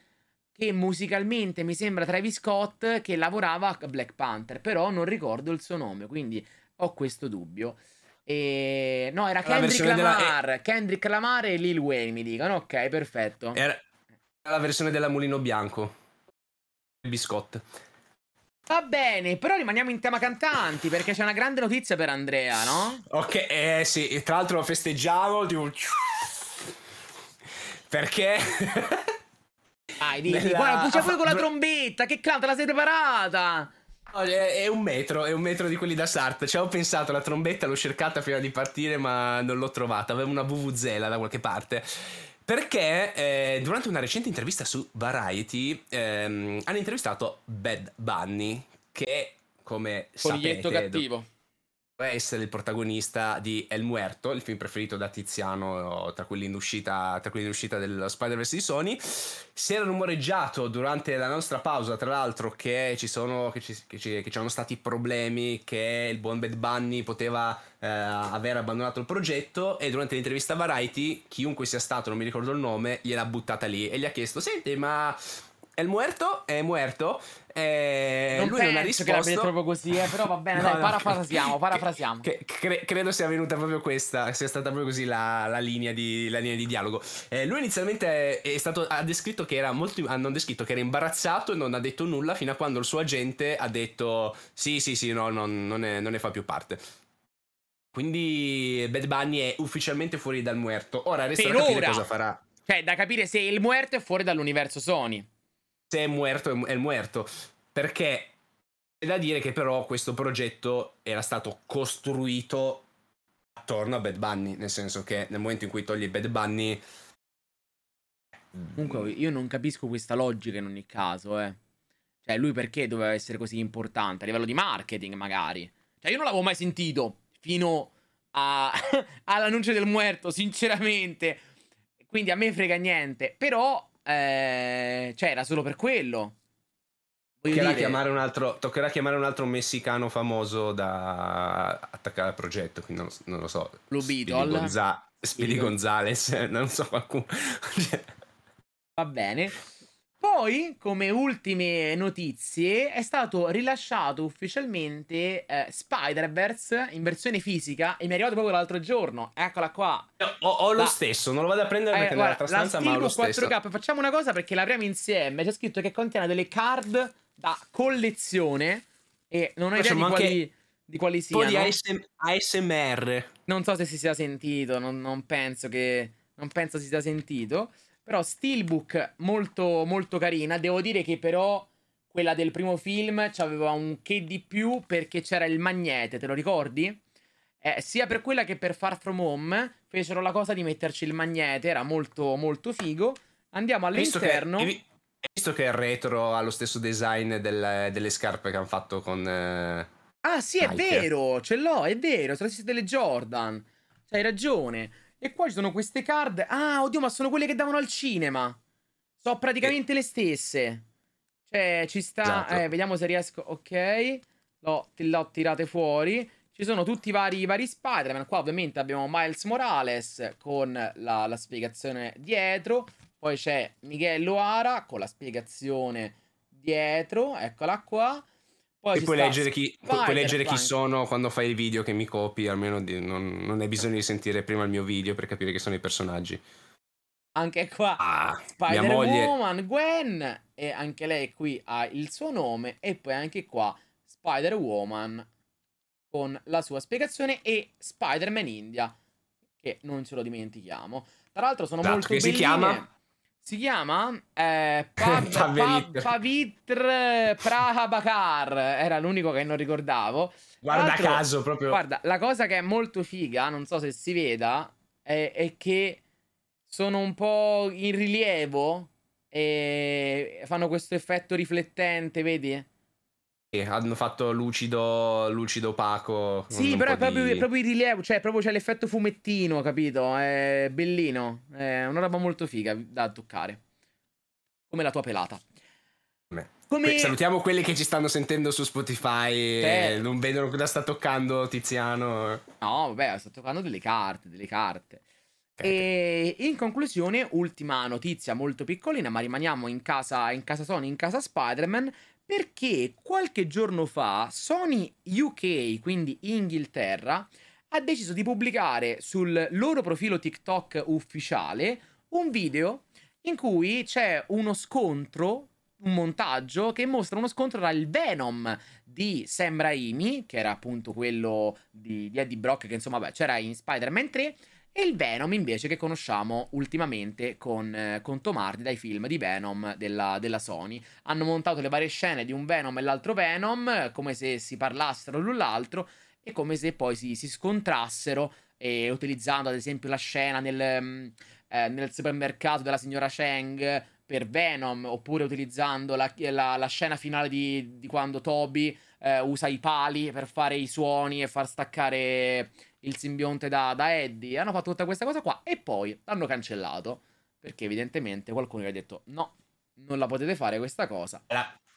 che musicalmente mi sembra Travis Scott che lavorava a Black Panther, però non ricordo il suo nome, quindi ho questo dubbio. E... No, era Kendrick versione della- Lamar, Kendrick Lamar e Lil Wayne mi dicono, ok, perfetto. Era la versione della Mulino Bianco. Biscott. Va bene, però rimaniamo in tema cantanti perché c'è una grande notizia per Andrea, no? Ok, eh sì, e tra l'altro lo festeggiamo. Tipo... Perché? Dai, di, di, Nella- guarda, c'è pure con la trombetta, che te la sei preparata? È, un metro, è un metro di quelli da Sart. Ci avevo pensato, la trombetta l'ho cercata prima di partire, ma non l'ho trovata. Avevo una vuvuzela da qualche parte. Perché eh, durante una recente intervista su Variety ehm, hanno intervistato Bad Bunny, che come Coniglietto sapete cattivo. doveva essere il protagonista di El Muerto, il film preferito da Tiziano tra quelli in uscita, tra quelli in uscita dello Spider-Verse di Sony. Si era rumoreggiato durante la nostra pausa, tra l'altro, che ci sono che ci, che ci- che c'erano stati problemi, che il buon Bad Bunny poteva eh, aver abbandonato il progetto e durante l'intervista a Variety, chiunque sia stato, non mi ricordo il nome, gliel'ha buttata lì e gli ha chiesto, senti, ma... El muerto è muerto e non lui non ha penso che risposto proprio così, eh, però va bene, No, dai, no, parafrasiamo, che- parafrasiamo. che- cre- credo sia venuta proprio questa, sia stata proprio così la, la linea, di, la linea di dialogo. Eh, lui inizialmente è stato, ha descritto che era molto, hanno descritto che era imbarazzato e non ha detto nulla fino a quando il suo agente ha detto sì, sì, sì, no, non, non ne, non ne fa più parte. Quindi Bad Bunny è ufficialmente fuori dal muerto. Ora resta Per da capire ora. cosa farà. Cioè, da capire se il muerto è fuori dall'universo Sony. Se è muerto, è è muerto. Perché c'è da dire che però questo progetto era stato costruito attorno a Bad Bunny, nel senso che nel momento in cui togli Bad Bunny... Comunque, io non capisco questa logica in ogni caso, eh. Cioè, lui perché doveva essere così importante? A livello di marketing, magari. Cioè, io non l'avevo mai sentito fino a- all'annuncio del muerto, sinceramente. Quindi a me frega niente. Però, eh, cioè, era solo per quello. Toccherà dire, chiamare, un altro, toccherà chiamare un altro messicano famoso da attaccare al progetto, quindi non, non lo so. Beetle. Gonza- Beetle. Gonzales, non so qualcuno. Va bene. Poi, come ultime notizie, è stato rilasciato ufficialmente eh, Spider-Verse in versione fisica e mi è arrivato proprio l'altro giorno. Eccola qua. ho, ho lo La- stesso, non lo vado a prendere Eh, perché guarda, nell'altra stanza, ma ho lo Steelbook stesso. 4K. Facciamo una cosa perché l'apriamo insieme. C'è scritto che contiene delle card da collezione e non ho idea di Facciamo quali, di quali Un po' siano. di ASM- ASMR. Non so se si sia sentito, non, non penso che. Non penso si sia sentito. Però Steelbook molto, molto carina. Devo dire che però quella del primo film aveva un che di più perché c'era il magnete, te lo ricordi? Eh, sia per quella che per Far From Home fecero la cosa di metterci il magnete, era molto molto figo. Andiamo Hai visto che- all'interno. visto che il retro ha lo stesso design del- delle scarpe che hanno fatto con... eh, Ah, sì, è Nike. vero, ce l'ho, è vero, sono le stesse delle Jordan. Hai ragione. E qua ci sono queste card. Ah, oddio, ma sono quelle che davano al cinema. Sono praticamente le stesse. Cioè, ci sta. Esatto. Eh, vediamo se riesco. Ok. L'ho, l'ho tirate fuori. Ci sono tutti i vari, i vari Spider-Man. Qua, ovviamente, abbiamo Miles Morales con la, la spiegazione dietro. Poi c'è Miguel O'Hara con la spiegazione dietro. Eccola qua. Poi e puoi leggere, chi, puoi leggere chi, sono quando fai il video che mi copi, almeno di, non, non, hai bisogno di sentire prima il mio video per capire che sono i personaggi. Anche qua ah, Spider-Woman. Gwen, e anche lei qui ha il suo nome, e poi anche qua Spider-Woman con la sua spiegazione e Spider-Man India, che non ce lo dimentichiamo. Tra l'altro sono esatto, molto che belline. si chiama si chiama eh, Pav- Pav- Pavitr Prahabakar. Era l'unico che non ricordavo. Guarda caso proprio. Guarda, la cosa che è molto figa, non so se si veda, è, è che sono un po' in rilievo e fanno questo effetto riflettente, vedi? Hanno fatto lucido, lucido opaco. Sì, però è proprio, di... proprio, il rilievo, cioè proprio c'è l'effetto fumettino, capito? È bellino, è una roba molto figa da toccare. Come la tua pelata. Come... Salutiamo quelli che ci stanno sentendo su Spotify e non vedono cosa sta toccando Tiziano. No, vabbè, sta toccando delle carte, delle carte. E in conclusione, ultima notizia molto piccolina, ma rimaniamo in casa, in casa Sony, in casa Spider-Man perché qualche giorno fa Sony UK, quindi Inghilterra, ha deciso di pubblicare sul loro profilo TikTok ufficiale un video in cui c'è uno scontro, un montaggio che mostra uno scontro tra il Venom di Sam Raimi, che era appunto quello di, di Eddie Brock, che insomma beh, c'era in Spider-Man 3, e il Venom invece che conosciamo ultimamente con, eh, con Tom Hardy dai film di Venom della, della, Sony. Hanno montato le varie scene di un Venom e l'altro Venom come se si parlassero l'un l'altro e come se poi si, si scontrassero e utilizzando ad esempio la scena nel, mm, eh, nel supermercato della signora Cheng per Venom oppure utilizzando la, la, la scena finale di, di quando Toby eh, usa i pali per fare i suoni e far staccare il simbionte da, da Eddie. Hanno fatto tutta questa cosa qua e poi l'hanno cancellato. Perché evidentemente qualcuno gli ha detto no, non la potete fare questa cosa.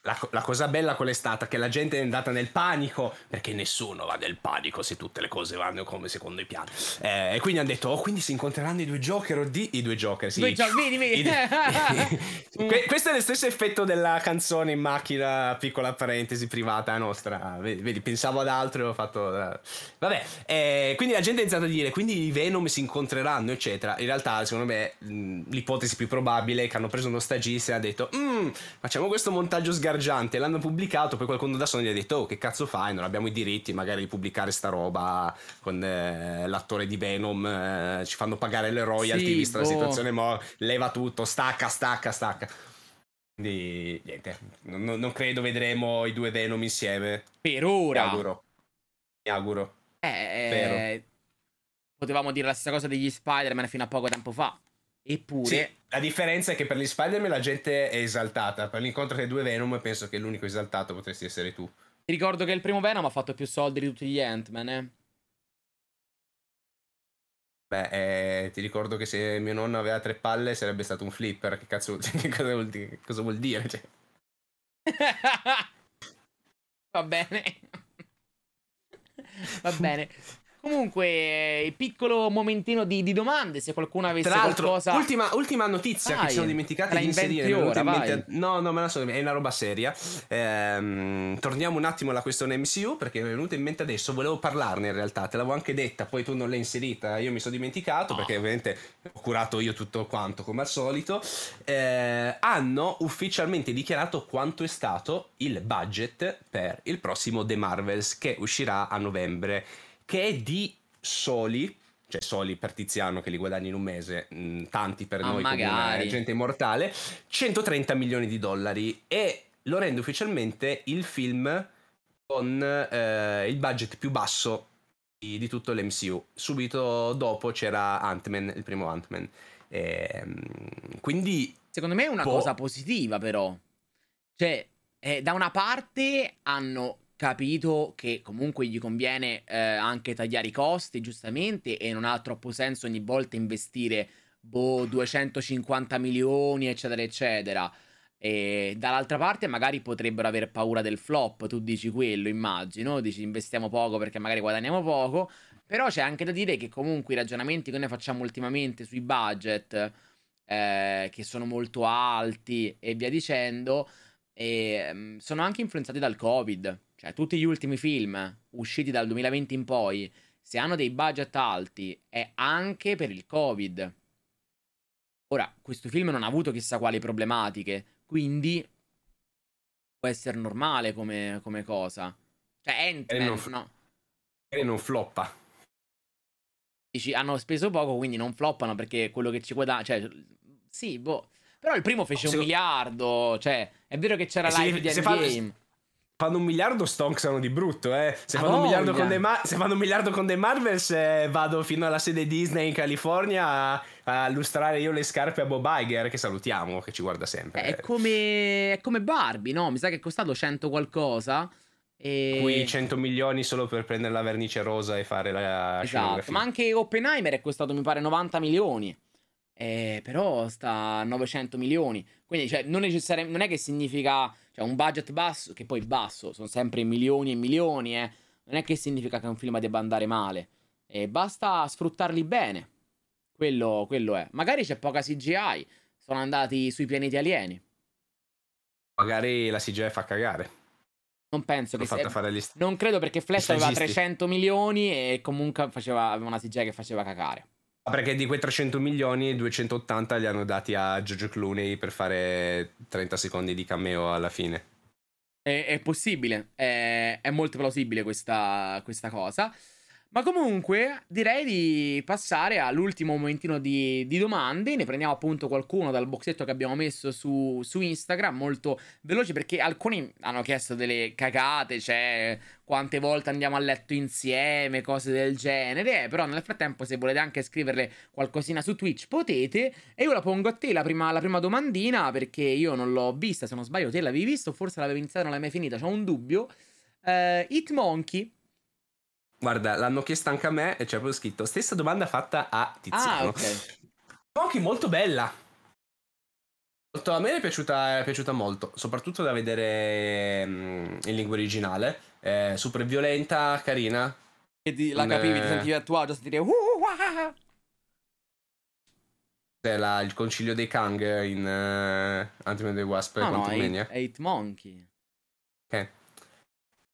La, la, cosa bella qual è stata? Che la gente è andata nel panico, perché nessuno va nel panico se tutte le cose vanno come secondo i piani. Eh, e quindi hanno detto, oh, quindi si incontreranno i due Joker, o di... i due Joker, sì. Due gio- vedi, vedi. que- questo è lo stesso effetto della canzone in macchina, piccola parentesi privata nostra. Vedi, vedi pensavo ad altro e ho fatto... Uh... Vabbè, eh, quindi la gente ha iniziato a dire, quindi i Venom si incontreranno, eccetera. In realtà, secondo me, l'ipotesi più probabile è che hanno preso uno stagista e ha detto, mm, facciamo questo montaggio sgarbato sgargiante, l'hanno pubblicato, poi qualcuno da Sony gli ha detto "Oh, che cazzo fai? Non abbiamo i diritti magari di pubblicare sta roba con eh, l'attore di Venom, eh, ci fanno pagare le royalty sì, vista boh. la situazione, mo leva tutto, stacca, stacca, stacca". Quindi niente, non, non, credo vedremo i due Venom insieme. Per ora. Mi auguro. Mi auguro. Eh, potevamo dire la stessa cosa degli Spider-Man fino a poco tempo fa. Eppure... Sì, la differenza è che per gli Spider-Man la gente è esaltata, per l'incontro tra i due Venom penso che l'unico esaltato potresti essere tu. Ti ricordo che il primo Venom ha fatto più soldi di tutti gli Ant-Man, eh? Beh, eh, ti ricordo che se mio nonno aveva tre palle sarebbe stato un flipper. Che cazzo che cosa vuol dire? Cosa vuol dire? Cioè... Va bene. Va bene. Comunque, piccolo momentino di, di, domande. Se qualcuno avesse Tra qualcosa. Ultima, ultima notizia vai, che ci siamo dimenticati di inserire. Ora, in no, no, me la so, è una roba seria. Ehm, torniamo un attimo alla questione MCU perché mi è venuta in mente adesso. Volevo parlarne in realtà, te l'avevo anche detta, poi tu non l'hai inserita. Io mi sono dimenticato oh. perché ovviamente ho curato io tutto quanto come al solito. Eh, hanno ufficialmente dichiarato quanto è stato il budget per il prossimo The Marvels che uscirà a novembre che è di soli, cioè soli per Tiziano che li guadagni in un mese, mh, mm, tanti per ah, noi magari. come gente immortale, 130 milioni di dollari e lo rende ufficialmente il film con eh, il budget più basso di, di, tutto l'MCU. Subito dopo c'era Ant-Man, il primo Ant-Man. E, ehm, quindi... Secondo me è una po- cosa positiva però. Cioè, eh, da una parte hanno capito che comunque gli conviene eh, anche tagliare i costi, giustamente, e non ha troppo senso ogni volta investire boh, 250 milioni, eccetera, eccetera. E dall'altra parte magari potrebbero aver paura del flop, tu dici quello, immagino, dici investiamo poco perché magari guadagniamo poco, però c'è anche da dire che comunque i ragionamenti che noi facciamo ultimamente sui budget, eh, che sono molto alti e via dicendo, e, um, sono anche influenzati dal Covid cioè tutti gli ultimi film usciti dal 2020 in poi, se hanno dei budget alti, è anche per il Covid. Ora, questo film non ha avuto chissà quali problematiche, quindi può essere normale come, come cosa. Cioè, Ant-Man, non, no. E non floppa. Dici, hanno speso poco, quindi non floppano perché quello che ci guadagna... Cioè, sì, boh. Però il primo fece Se- un miliardo, cioè, è vero che c'era Eh, se- l'hype di se fa- Endgame. Fanno un miliardo, stonksano di brutto, eh. Se, fanno un, miliardo voglia. con dei Ma- se fanno un miliardo con dei Marvels, eh, vado fino alla sede Disney in California a, a lustrare io le scarpe a Bob Iger, che salutiamo, che ci guarda sempre. È come, è come Barbie, no? Mi sa che è costato 100 qualcosa. E... Qui 100 milioni solo per prendere la vernice rosa e fare la Esatto, ma anche Oppenheimer è costato mi pare 90 milioni. Eh, però sta a 900 milioni. Quindi cioè, non, necessari- non è che significa cioè, un budget basso, che poi basso, sono sempre milioni e milioni. Eh. Non è che significa che un film debba andare male. Eh, basta sfruttarli bene. Quello, quello è. Magari c'è poca CGI. Sono andati sui pianeti alieni. Magari la CGI fa cagare. Non penso L'ho che sia... fare agli st- Non credo perché Flash aveva stagisti. 300 milioni e comunque faceva, aveva una CGI che faceva cacare. Perché di quei 300 milioni, 280 li hanno dati a George Clooney per fare 30 secondi di cameo alla fine. È, è possibile, è, è molto plausibile questa, questa cosa. Ma comunque direi di passare all'ultimo momentino di, di domande. Ne prendiamo appunto qualcuno dal boxetto che abbiamo messo su, su Instagram, molto veloce perché alcuni hanno chiesto delle cagate, cioè quante volte andiamo a letto insieme, cose del genere. eh, però nel frattempo se volete anche scriverle qualcosina su Twitch potete. E io la pongo a te la prima, la prima domandina perché io non l'ho vista, se non sbaglio te l'avevi visto, forse l'avevi iniziata e non l'hai mai finita, c'ho un dubbio. Eh, Hitmonkey. Guarda, l'hanno chiesto anche a me e c'è proprio scritto stessa domanda fatta a Tiziano. Ah, ok. Monkey molto bella. Molto- A me è piaciuta, è piaciuta molto, soprattutto da vedere mm, in lingua originale. È super violenta, carina. Che ti- la capivi, ti eh, sentivi a tuo agio, sentire uh, uh, ah, ah. È la- il concilio dei Kang in uh, Ant-Man and the Wasp No, no, è, Quantumania. è Hitmonkey. Ok.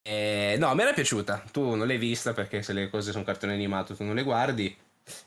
Eh, no, a me era piaciuta. Tu non l'hai vista perché se le cose sono cartone animato tu non le guardi.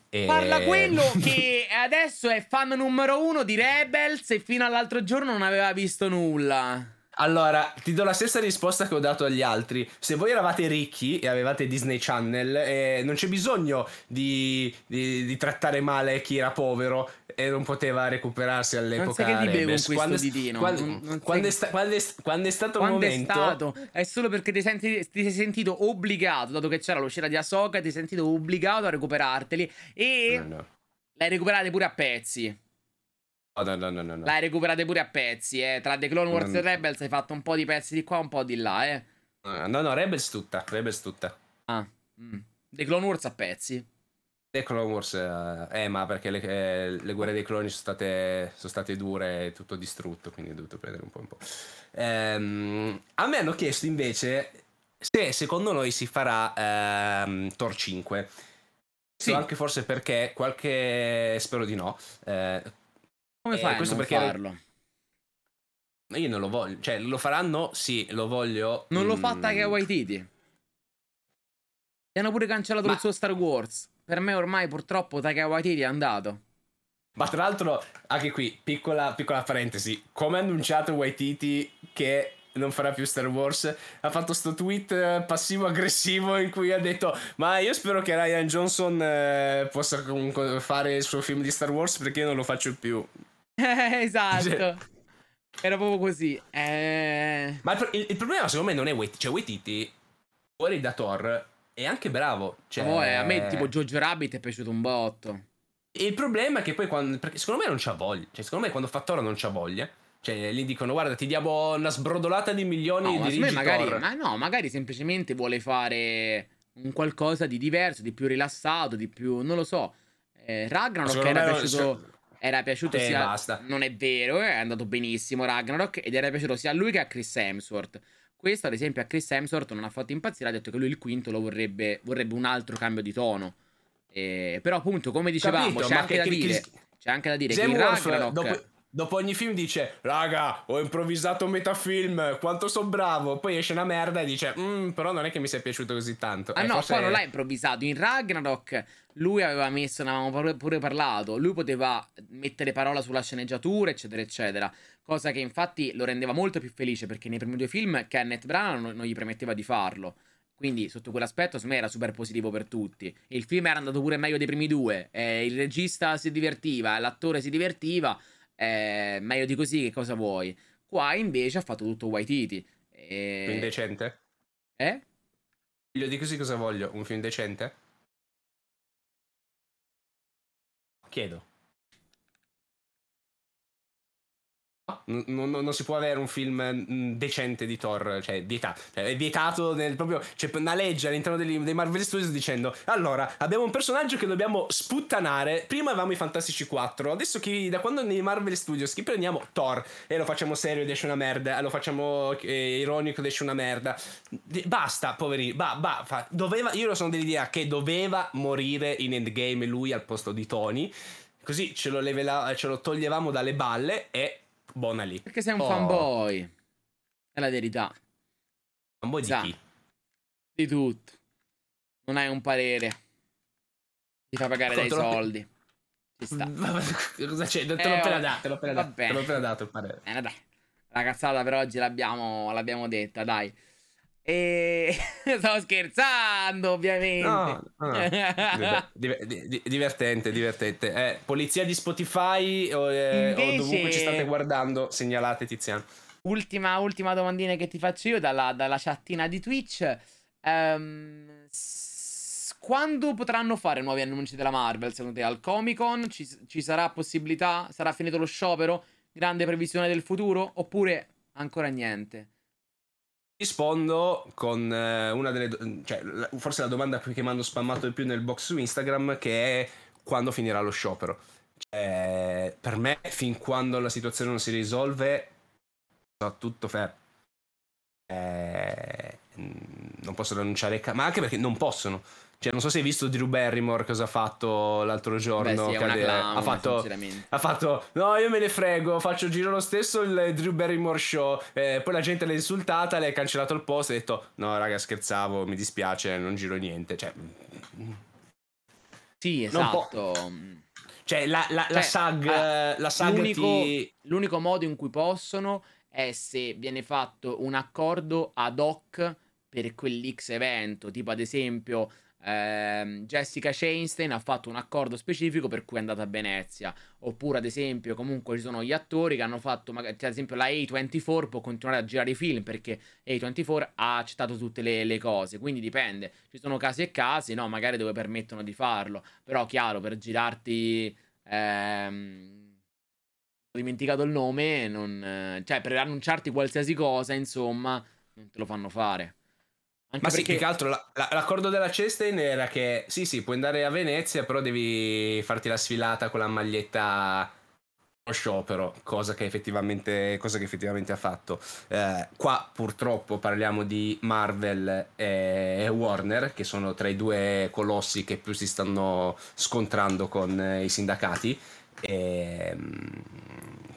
E- Parla quello che adesso è fan numero uno di Rebels e fino all'altro giorno non aveva visto nulla. Allora, ti do la stessa risposta che ho dato agli altri. Se voi eravate ricchi e avevate Disney Channel, eh, non c'è bisogno di, di- di trattare male chi era povero e non poteva recuperarsi all'epoca. sai che con Rebels. questo quando, è- ditino, Quando, non- non quando è sta- quando è quando è stato un Quando è momento. stato? È solo perché ti, senti- ti sei sentito obbligato, dato che c'era l'uscita di Ahsoka, ti sei sentito obbligato a recuperarteli e No, no. l'hai recuperate pure a pezzi. No, no, no, no, no. L'hai recuperate pure a pezzi, eh. Tra The Clone Wars Non- e Rebels hai fatto un po' di pezzi di qua, un po' di là, eh. No, no, Rebels tutta. Rebels tutta. Ah, mm. The Clone Wars a pezzi. The Clone Wars, eh, eh, ma perché le, eh, le guerre dei cloni sono state, sono state dure e tutto distrutto, quindi ho dovuto prendere un po' un po'. Ehm, a me hanno chiesto invece se secondo noi si farà ehm, Thor 5. Sì. So anche forse perché qualche... spero di no. eh, Come Eh, fai a questo perché- farlo? io non lo voglio, cioè lo faranno? Sì, lo voglio. Non mm, fa Taika Waititi. Ti hanno pure cancellato Ma- il suo Star Wars. Per me ormai purtroppo Taika Waititi è andato. Ma tra l'altro, anche qui, piccola, piccola parentesi, come ha annunciato Waititi che non farà più Star Wars, ha fatto sto tweet eh, passivo-aggressivo in cui ha detto ma io spero che Ryan Johnson eh, possa comunque fare il suo film di Star Wars perché io non lo faccio più. esatto. Era proprio così. Eh... Ma il, il- problema secondo me non è Waititi, cioè Waititi fuori da Thor è anche bravo. Cioè, Oh, eh, a me tipo Jojo Rabbit è piaciuto un botto. Il problema è che poi quando. Perché secondo me non c'ha voglia. Cioè, secondo me quando fa Thor non c'ha voglia. Cioè, gli dicono: Guarda, ti diamo una sbrodolata di milioni No, ma di me magari, ma no, magari semplicemente vuole fare un qualcosa di diverso, di più rilassato, di più, non lo so. Eh, Ragnarok era piaciuto, era piaciuto Eh, sia... basta. Non è vero, eh, è andato benissimo Ragnarok ed era piaciuto sia a lui che a Chris Hemsworth. Questo, ad esempio, a Chris Hemsworth non ha fatto impazzire, ha detto che lui il quinto lo vorrebbe, vorrebbe un altro cambio di tono. Eh, però appunto, come dicevamo, Capito, c'è ma anche che- da che- dire, che- c'è anche da dire che Hemsworth, Ragnarok... dopo, dopo ogni film dice raga ho improvvisato metafilm quanto sono bravo poi esce una merda e dice mm, però non è che mi sia piaciuto così tanto ah eh, no forse... poi non l'ha improvvisato in Ragnarok lui aveva messo ne avevamo pure parlato lui poteva mettere parola sulla sceneggiatura eccetera eccetera cosa che infatti lo rendeva molto più felice perché nei primi due film Kenneth Branagh non, non gli permetteva di farlo quindi, sotto quell'aspetto, secondo me era super positivo per tutti. Il film era andato pure meglio dei primi due. Eh, il regista si divertiva, l'attore si divertiva. Eh, meglio di così, che cosa vuoi? Qua invece ha fatto tutto Waititi. E... Film decente? Eh? Io di così cosa voglio? Un film decente? Chiedo. Non, non, non, si può avere un film mm, decente di Thor, cioè vietato. Cioè, è vietato nel proprio. C'è una legge all'interno dei, dei, Marvel Studios dicendo: Allora, abbiamo un personaggio che dobbiamo sputtanare. Prima avevamo i Fantastici 4. Adesso chi, da quando nei Marvel Studios chi prendiamo Thor e lo facciamo serio ed esce una merda. Lo facciamo eh, ironico ed esce una merda. Basta, poveri. Ba, ba, fa, doveva, io sono dell'idea che doveva morire in endgame lui al posto di Tony. Così ce lo, levela, ce lo toglievamo dalle balle e buona lì. Perché sei un oh. fanboy. È la verità. Fanboy di chi? Di tutto. Non hai un parere. Ti fa pagare dei soldi. Ci sta. Cosa c'è? Te l'ho eh, appena dato, te l'ho appena dato. Te l'ho appena dato il parere. Eh, dai. La cazzata per oggi l'abbiamo, l'abbiamo detta, dai. E stavo scherzando, ovviamente. No, no. divertente, divertente. Eh, polizia di Spotify o, eh, Invece... o, dovunque ci state guardando, segnalate Tiziano. Ultima, ultima domandina che ti faccio io dalla, dalla chattina di Twitch. Um, s- quando potranno fare nuovi annunci della Marvel? Secondo te al Comic Con ci, ci sarà possibilità? Sarà finito lo sciopero? Grande previsione del futuro? Oppure ancora niente? Rispondo con eh, una delle. cioè, forse la domanda che mi hanno spammato di più nel box su Instagram, che è quando finirà lo sciopero. Cioè, per me, fin quando la situazione non si risolve, va tutto fermo. Eh, non possono annunciare. Ma anche perché non possono. Cioè, non so se hai visto Drew Barrymore cosa ha fatto l'altro giorno. Beh, sì, clown, ha, fatto, ha fatto, no, io me ne frego, faccio giro lo stesso il Drew Barrymore show. Eh, poi la gente l'ha insultata, le ha cancellato il post e ha detto, no, raga, scherzavo, mi dispiace, non giro niente. Cioè, sì, esatto. Cioè, la, la, cioè, la SAG, uh, la SAG l'unico, ti... l'unico modo in cui possono è se viene fatto un accordo ad hoc per quell'X evento, tipo ad esempio eh, Jessica Chastain ha fatto un accordo specifico per cui è andata a Venezia. Oppure, ad esempio, comunque ci sono gli attori che hanno fatto, magari, cioè, ad esempio, la A24 può continuare a girare i film perché A24 ha accettato tutte le, le, cose. Quindi dipende. Ci sono casi e casi, no, magari dove permettono di farlo. Però, chiaro, per girarti. Ehm, ho dimenticato il nome, non, cioè per annunciarti qualsiasi cosa, insomma, non te lo fanno fare. Anche Ma perché... sì, più che altro la, la, l'accordo della Chastain era che sì, sì, puoi andare a Venezia, però devi farti la sfilata con la maglietta sciopero, cosa che effettivamente, cosa che effettivamente ha fatto. Eh, qua purtroppo parliamo di Marvel e Warner, che sono tra i due colossi che più si stanno scontrando con eh, i sindacati. E, ehm,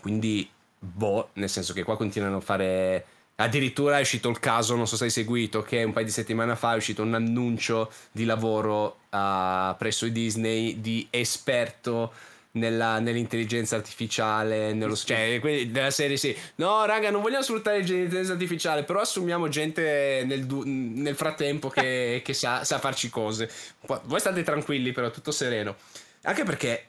quindi, boh, nel senso che qua continuano a fare Addirittura è uscito il caso, non so se hai seguito, che un paio di settimane fa è uscito un annuncio di lavoro uh, presso i Disney di esperto nella, nell'intelligenza artificiale, nello, cioè della serie sì. No, raga, non vogliamo sfruttare l'intelligenza artificiale, però assumiamo gente nel, nel frattempo che, che sa, sa, farci cose. Voi state tranquilli, però, tutto sereno. Anche perché,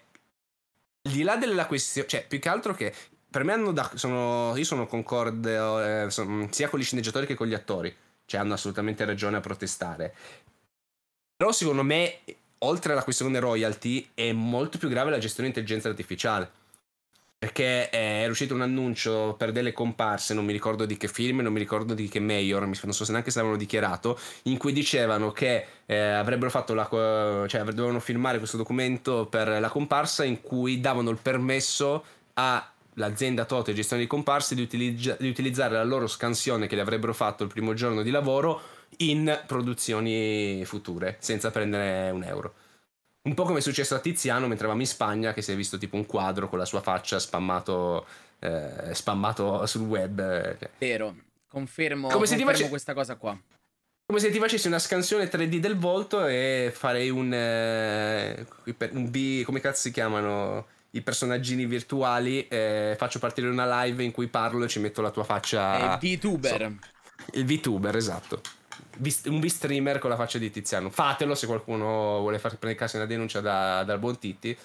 al di là della questione, cioè, più che altro che per me hanno da, sono, io sono concorde eh, sia con gli sceneggiatori che con gli attori, cioè hanno assolutamente ragione a protestare. Però secondo me, oltre alla questione royalty, è molto più grave la gestione dell'intelligenza artificiale. Perché è uscito un annuncio per delle comparse, non mi ricordo di che film, non mi ricordo di che mayor, non so se neanche se l'avevano dichiarato, in cui dicevano che eh, avrebbero fatto la. cioè dovevano filmare questo documento per la comparsa in cui davano il permesso a l'azienda Toto gestione di comparse di, utilizza- di, utilizzare la loro scansione che le avrebbero fatto il primo giorno di lavoro in produzioni future senza prendere un euro. Un po' come è successo a Tiziano mentre eravamo in Spagna, che si è visto tipo un quadro con la sua faccia spammato, eh, spammato sul web. Vero, confermo, Come se ti confermo face- questa cosa qua. Come se ti facessi una scansione 3D del volto e farei un, eh, un B, come cazzo si chiamano i personaggini virtuali, eh, faccio partire una live in cui parlo e ci metto la tua faccia. È VTuber. Il VTuber, esatto. Un V-streamer con la faccia di Tiziano. Fatelo se qualcuno vuole far prendere caso una denuncia da- dal buon Titti.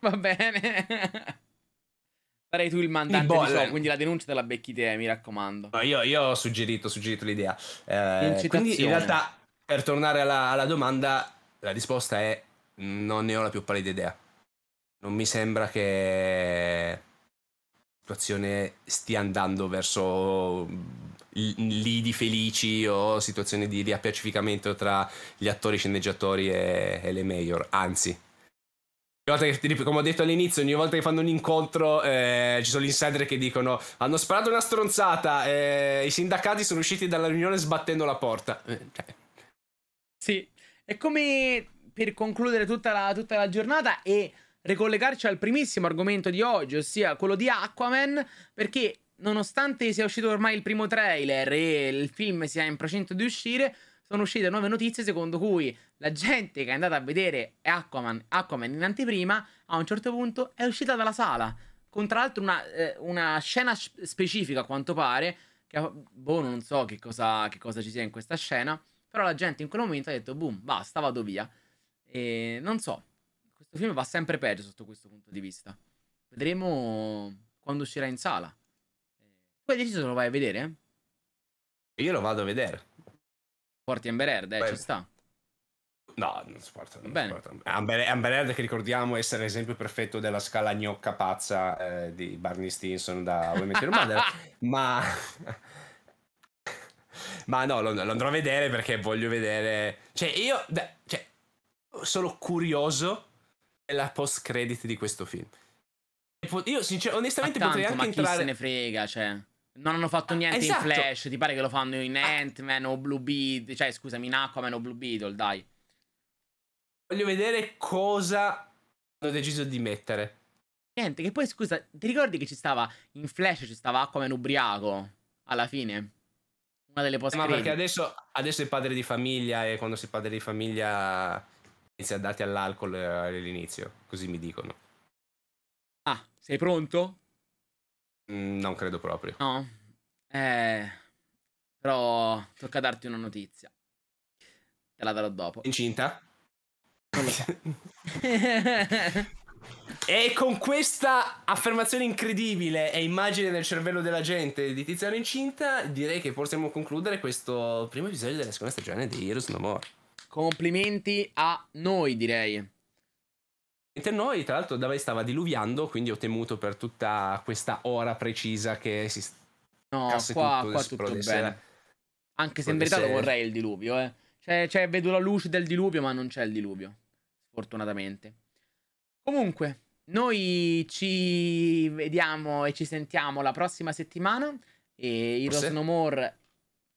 Va bene. Sarei tu il mandante ciò, bolle. quindi la denuncia te la becchi te, mi raccomando. No, io, io ho suggerito, ho suggerito l'idea. Eh, quindi in realtà, per tornare alla, alla domanda, la risposta è non ne ho la più pallida idea. Non mi sembra che la situazione stia andando verso l- lidi felici o situazioni di riappacificamento tra gli attori sceneggiatori e, e le mayor. Anzi, che- come ho detto all'inizio, ogni volta che fanno un incontro eh, ci sono gli insider che dicono hanno sparato una stronzata, eh, i sindacati sono usciti dalla riunione sbattendo la porta. Eh, cioè, Sì, è come per concludere tutta la, tutta la giornata e ricollegarci al primissimo argomento di oggi, ossia quello di Aquaman, perché nonostante sia uscito ormai il primo trailer e il film sia in procinto di uscire, sono uscite nuove notizie secondo cui la gente che è andata a vedere Aquaman, Aquaman in anteprima a un certo punto è uscita dalla sala, con tra l'altro una, eh, una scena sp- specifica a quanto pare, che boh non so che cosa, che cosa ci sia in questa scena, però la gente in quel momento ha detto boom, basta, vado via. E non so, questo film va sempre peggio sotto questo punto di vista. Vedremo quando uscirà in sala. Tu hai deciso se lo vai a vedere? io lo vado a vedere. Porti Amber Heard, eh, ci sta. No, non si porta. Non Bene. Amber, Amber Heard che ricordiamo essere l'esempio perfetto della scala gnocca pazza eh, di Barney Stinson da Women Your Mother. ma... ma no, lo, lo andrò a vedere perché voglio vedere... Cioè io... cioè, sono curioso della post credit di questo film. Io sincer- Ma onestamente tanto, potrei ma anche chi se entrare... ne frega, cioè. Non hanno fatto niente esatto. in Flash, ti pare che lo fanno in Ant-Man o Blue Beetle, cioè scusami, in Aquaman o Blue Beetle, dai. Voglio vedere cosa hanno deciso di mettere. Niente, che poi scusa, ti ricordi che ci stava in Flash, ci stava Aquaman ubriaco alla fine? Una delle post Ma perché adesso, adesso è padre di famiglia e quando sei padre di famiglia inizia a darti all'alcol eh, all'inizio, così mi dicono. Ah, sei pronto? Mm, non credo proprio. No? Eh. Però tocca darti una notizia. Te la darò dopo. Incinta? E con questa affermazione incredibile e immagine nel cervello della gente di Tiziano incinta, direi che possiamo concludere questo primo episodio della seconda stagione di Heroes No More. Complimenti a noi, direi. Mentre noi, tra l'altro, da me stava diluviando, quindi ho temuto per tutta questa ora precisa che si No, qua, tutto, qua tutto bene. Anche se in verità lo vorrei il diluvio, eh. Cioè, cioè, vedo la luce del diluvio, ma non c'è il diluvio. Sfortunatamente. Comunque, noi ci vediamo e ci sentiamo la prossima settimana. E Heroes Forse. No More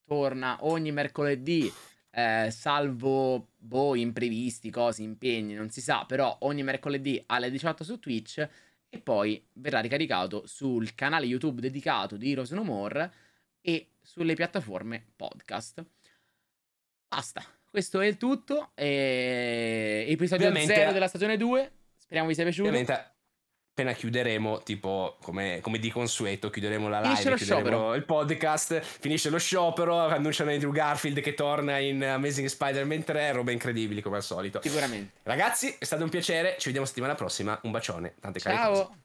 torna ogni mercoledì. Eh, salvo boh, imprevisti, cose, impegni, non si sa, però ogni mercoledì alle 18 su Twitch e poi verrà ricaricato sul canale YouTube dedicato di Heroes No More e sulle piattaforme podcast. Basta, questo è il tutto. E... Episodio Ovviamente- 0 della stagione 2. Speriamo vi sia piaciuto. Ovviamente appena chiuderemo, tipo come, come di consueto, chiuderemo la live, Finisce chiuderemo il podcast, finisce lo sciopero, annunciano Andrew Garfield che torna in Amazing Spider-Man 3, robe incredibili come al solito. Sicuramente. Ragazzi, è stato un piacere, ci vediamo settimana prossima, un bacione, tante care cose. Ciao.